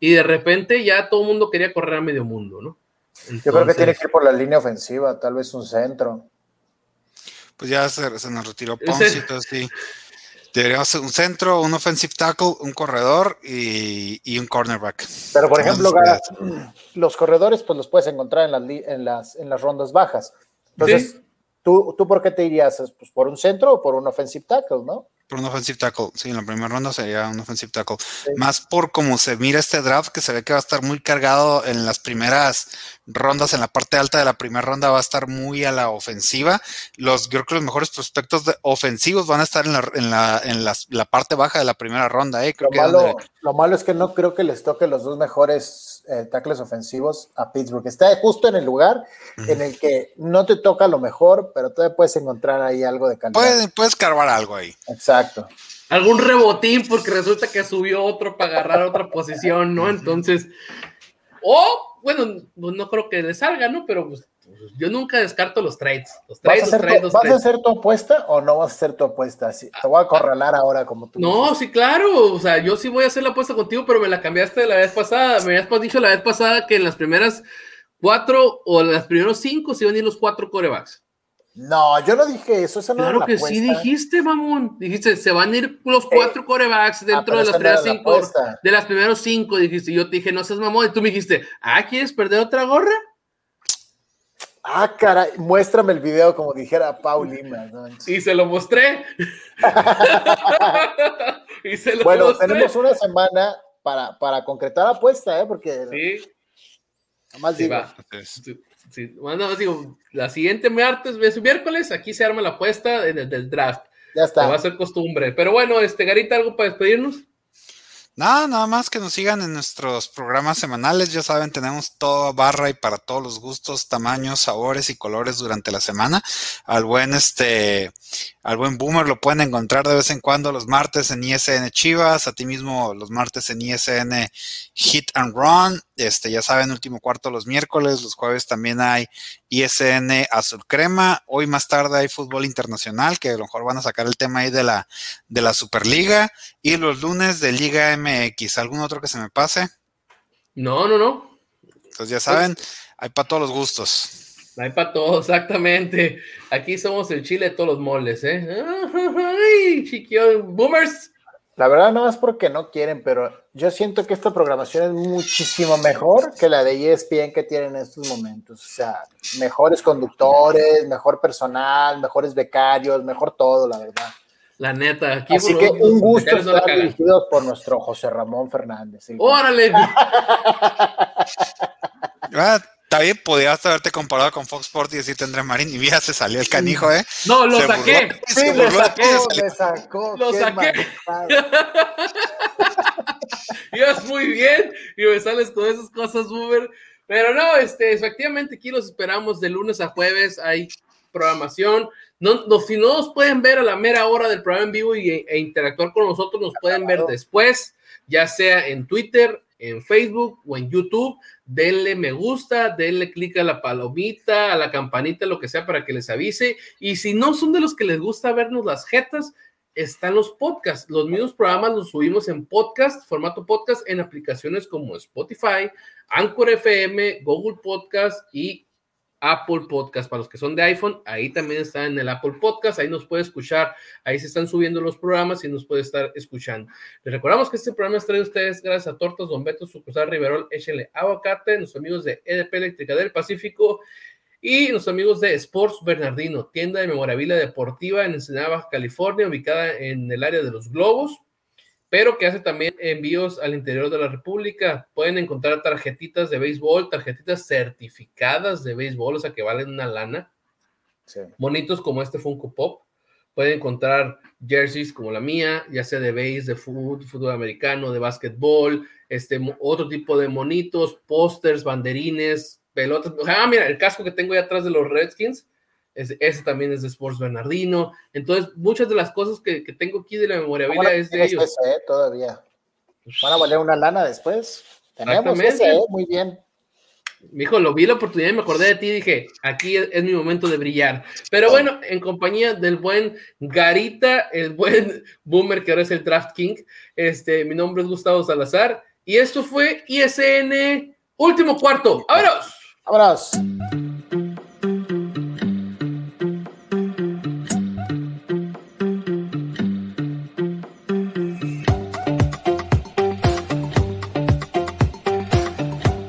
y de repente ya todo el mundo quería correr a medio mundo, ¿no? Yo creo que tiene que ir por la línea ofensiva, tal vez un centro. Pues ya se, se nos retiró Ponce, entonces sí. Deberíamos ser un centro, un offensive tackle, un corredor y, y un cornerback. Pero, por ejemplo, Gara, los corredores, pues los puedes encontrar en las, li- en las, en las rondas bajas. Entonces, Sí. ¿tú, ¿tú por qué te irías? Pues por un centro o por un offensive tackle, ¿no? Por un offensive tackle, sí, en la primera ronda sería un offensive tackle. Más por cómo se mira este draft, que se ve que va a estar muy cargado en las primeras rondas, en la parte alta de la primera ronda va a estar muy a la ofensiva. Los, yo creo que los mejores prospectos de- ofensivos van a estar en la, en la, en la parte baja de la primera ronda, eh. Creo Lo que malo, donde- lo malo es que no creo que les toque los dos mejores eh, tackles ofensivos a Pittsburgh. Está justo en el lugar en el que no te toca lo mejor, pero todavía puedes encontrar ahí algo de calidad. puedes, puedes carvar algo ahí. Exacto. algún rebotín porque resulta que subió otro para agarrar otra posición, ¿no? Entonces, o, bueno, pues no creo que le salga, ¿no? Pero pues, yo nunca descarto los trades. Los ¿Vas, trades, a los hacer, trades, tu, vas a hacer tu apuesta o no vas a hacer tu apuesta? Sí, te voy a acorralar ahora como tú. No, dices. sí, claro. O sea, yo sí voy a hacer la apuesta contigo, pero me la cambiaste la vez pasada. Me habías dicho la vez pasada que en las primeras cuatro o en las primeros cinco se iban a ir los cuatro corebacks. No, yo no dije eso. Esa no era Claro la que sí dijiste, mamón. Dijiste, se van a ir los cuatro corebacks Ah, dentro de las primeras era la cinco. apuesta. De las primeros cinco, dijiste. Yo te dije, no seas mamón. Y tú me dijiste, ah, ¿quieres perder otra gorra? Ah, caray, muéstrame el video como dijera Paul Lima. ¿no? Y se lo mostré. y se lo Bueno, mostré. tenemos una semana para, para concretar la apuesta, ¿eh? Porque Sí, nomás sí, digo. Sí. Bueno, digo, la siguiente martes, es miércoles, aquí se arma la apuesta en el del draft. ya Se va a está. hacer costumbre. Pero bueno, este, Garita, ¿algo para despedirnos? Nada, nada más que nos sigan en nuestros programas semanales. Ya saben, tenemos toda barra y para todos los gustos, tamaños, sabores y colores durante la semana. Al buen este, al buen Boomer lo pueden encontrar de vez en cuando los martes en ISN Chivas, a ti mismo los martes en ISN Hit and Run. Este, ya saben, último cuarto los miércoles, los jueves también hay ISN Azul Crema. Hoy más tarde hay fútbol internacional, que a lo mejor van a sacar el tema ahí de la, de la Superliga. Y los lunes de Liga MX. ¿Algún otro que se me pase? No, no, no. Entonces ya saben, hay para todos los gustos. Hay para todo, exactamente. Aquí somos el chile de todos los moles, ¿eh? Ay, chiquillo. Boomers. La verdad, no es porque no quieren, pero yo siento que esta programación es muchísimo mejor que la de ESPN que tienen en estos momentos. O sea, mejores conductores, mejor personal, mejores becarios, mejor todo, la verdad. La neta, aquí Así que los- un gusto no estar dirigidos por nuestro José Ramón Fernández. Órale. Ah, está bien, podías haberte comparado con Fox Sports y decirte Andrés Marín y mira, se salió el canijo, ¿eh? No, lo Se saqué. burló, Sí, se sacó, se le sacó. Lo qué saqué. Ibas muy bien y me sales con esas cosas, Boomer. Pero no, este, efectivamente, aquí los esperamos de lunes a jueves. Hay programación. No, no, si no nos pueden ver a la mera hora del programa en vivo y, e interactuar con nosotros, nos pueden ver después, ya sea en Twitter, en Facebook o en YouTube. Denle me gusta, denle clic a la palomita, a la campanita, lo que sea para que les avise. Y si no son de los que les gusta vernos las jetas, están los podcasts. Los mismos programas los subimos en podcast, formato podcast, en aplicaciones como Spotify, Anchor FM, Google Podcast y Apple Podcast. Para los que son de iPhone, ahí también está en el Apple Podcast. Ahí nos puede escuchar. Ahí se están subiendo los programas y nos puede estar escuchando. Les recordamos que este programa es traído ustedes gracias a Tortas Don Beto, Sucursal Riverol, échenle aguacate, nuestros amigos de EDP Eléctrica del Pacífico y nuestros amigos de Sports Bernardino, tienda de memorabilia deportiva en Ensenada, Baja California, ubicada en el área de los Globos pero que hace también envíos al interior de la República. Pueden encontrar tarjetitas de béisbol, tarjetitas certificadas de béisbol, o sea que valen una lana. Sí. Monitos como este Funko Pop. Pueden encontrar jerseys como la mía, ya sea de béis, de fútbol, fútbol americano, de básquetbol, este, otro tipo de monitos, pósters, banderines, pelotas. Ah, mira, el casco que tengo ahí atrás de los Redskins ese, también es de Sports Bernardino. Entonces, muchas de las cosas que, tengo aquí de la memorabilia es de ellos. Ese, eh, todavía. Van a valer una lana después. Tenemos ese, eh, muy bien. Mijo, lo vi la oportunidad y me acordé de ti y dije, aquí es, mi momento de brillar. Pero bueno, en compañía del buen Garita, el buen Boomer que ahora es el Draft King, este, mi nombre es Gustavo Salazar y esto fue ISN Último Cuarto. ¡Vámonos! ¡Vámonos!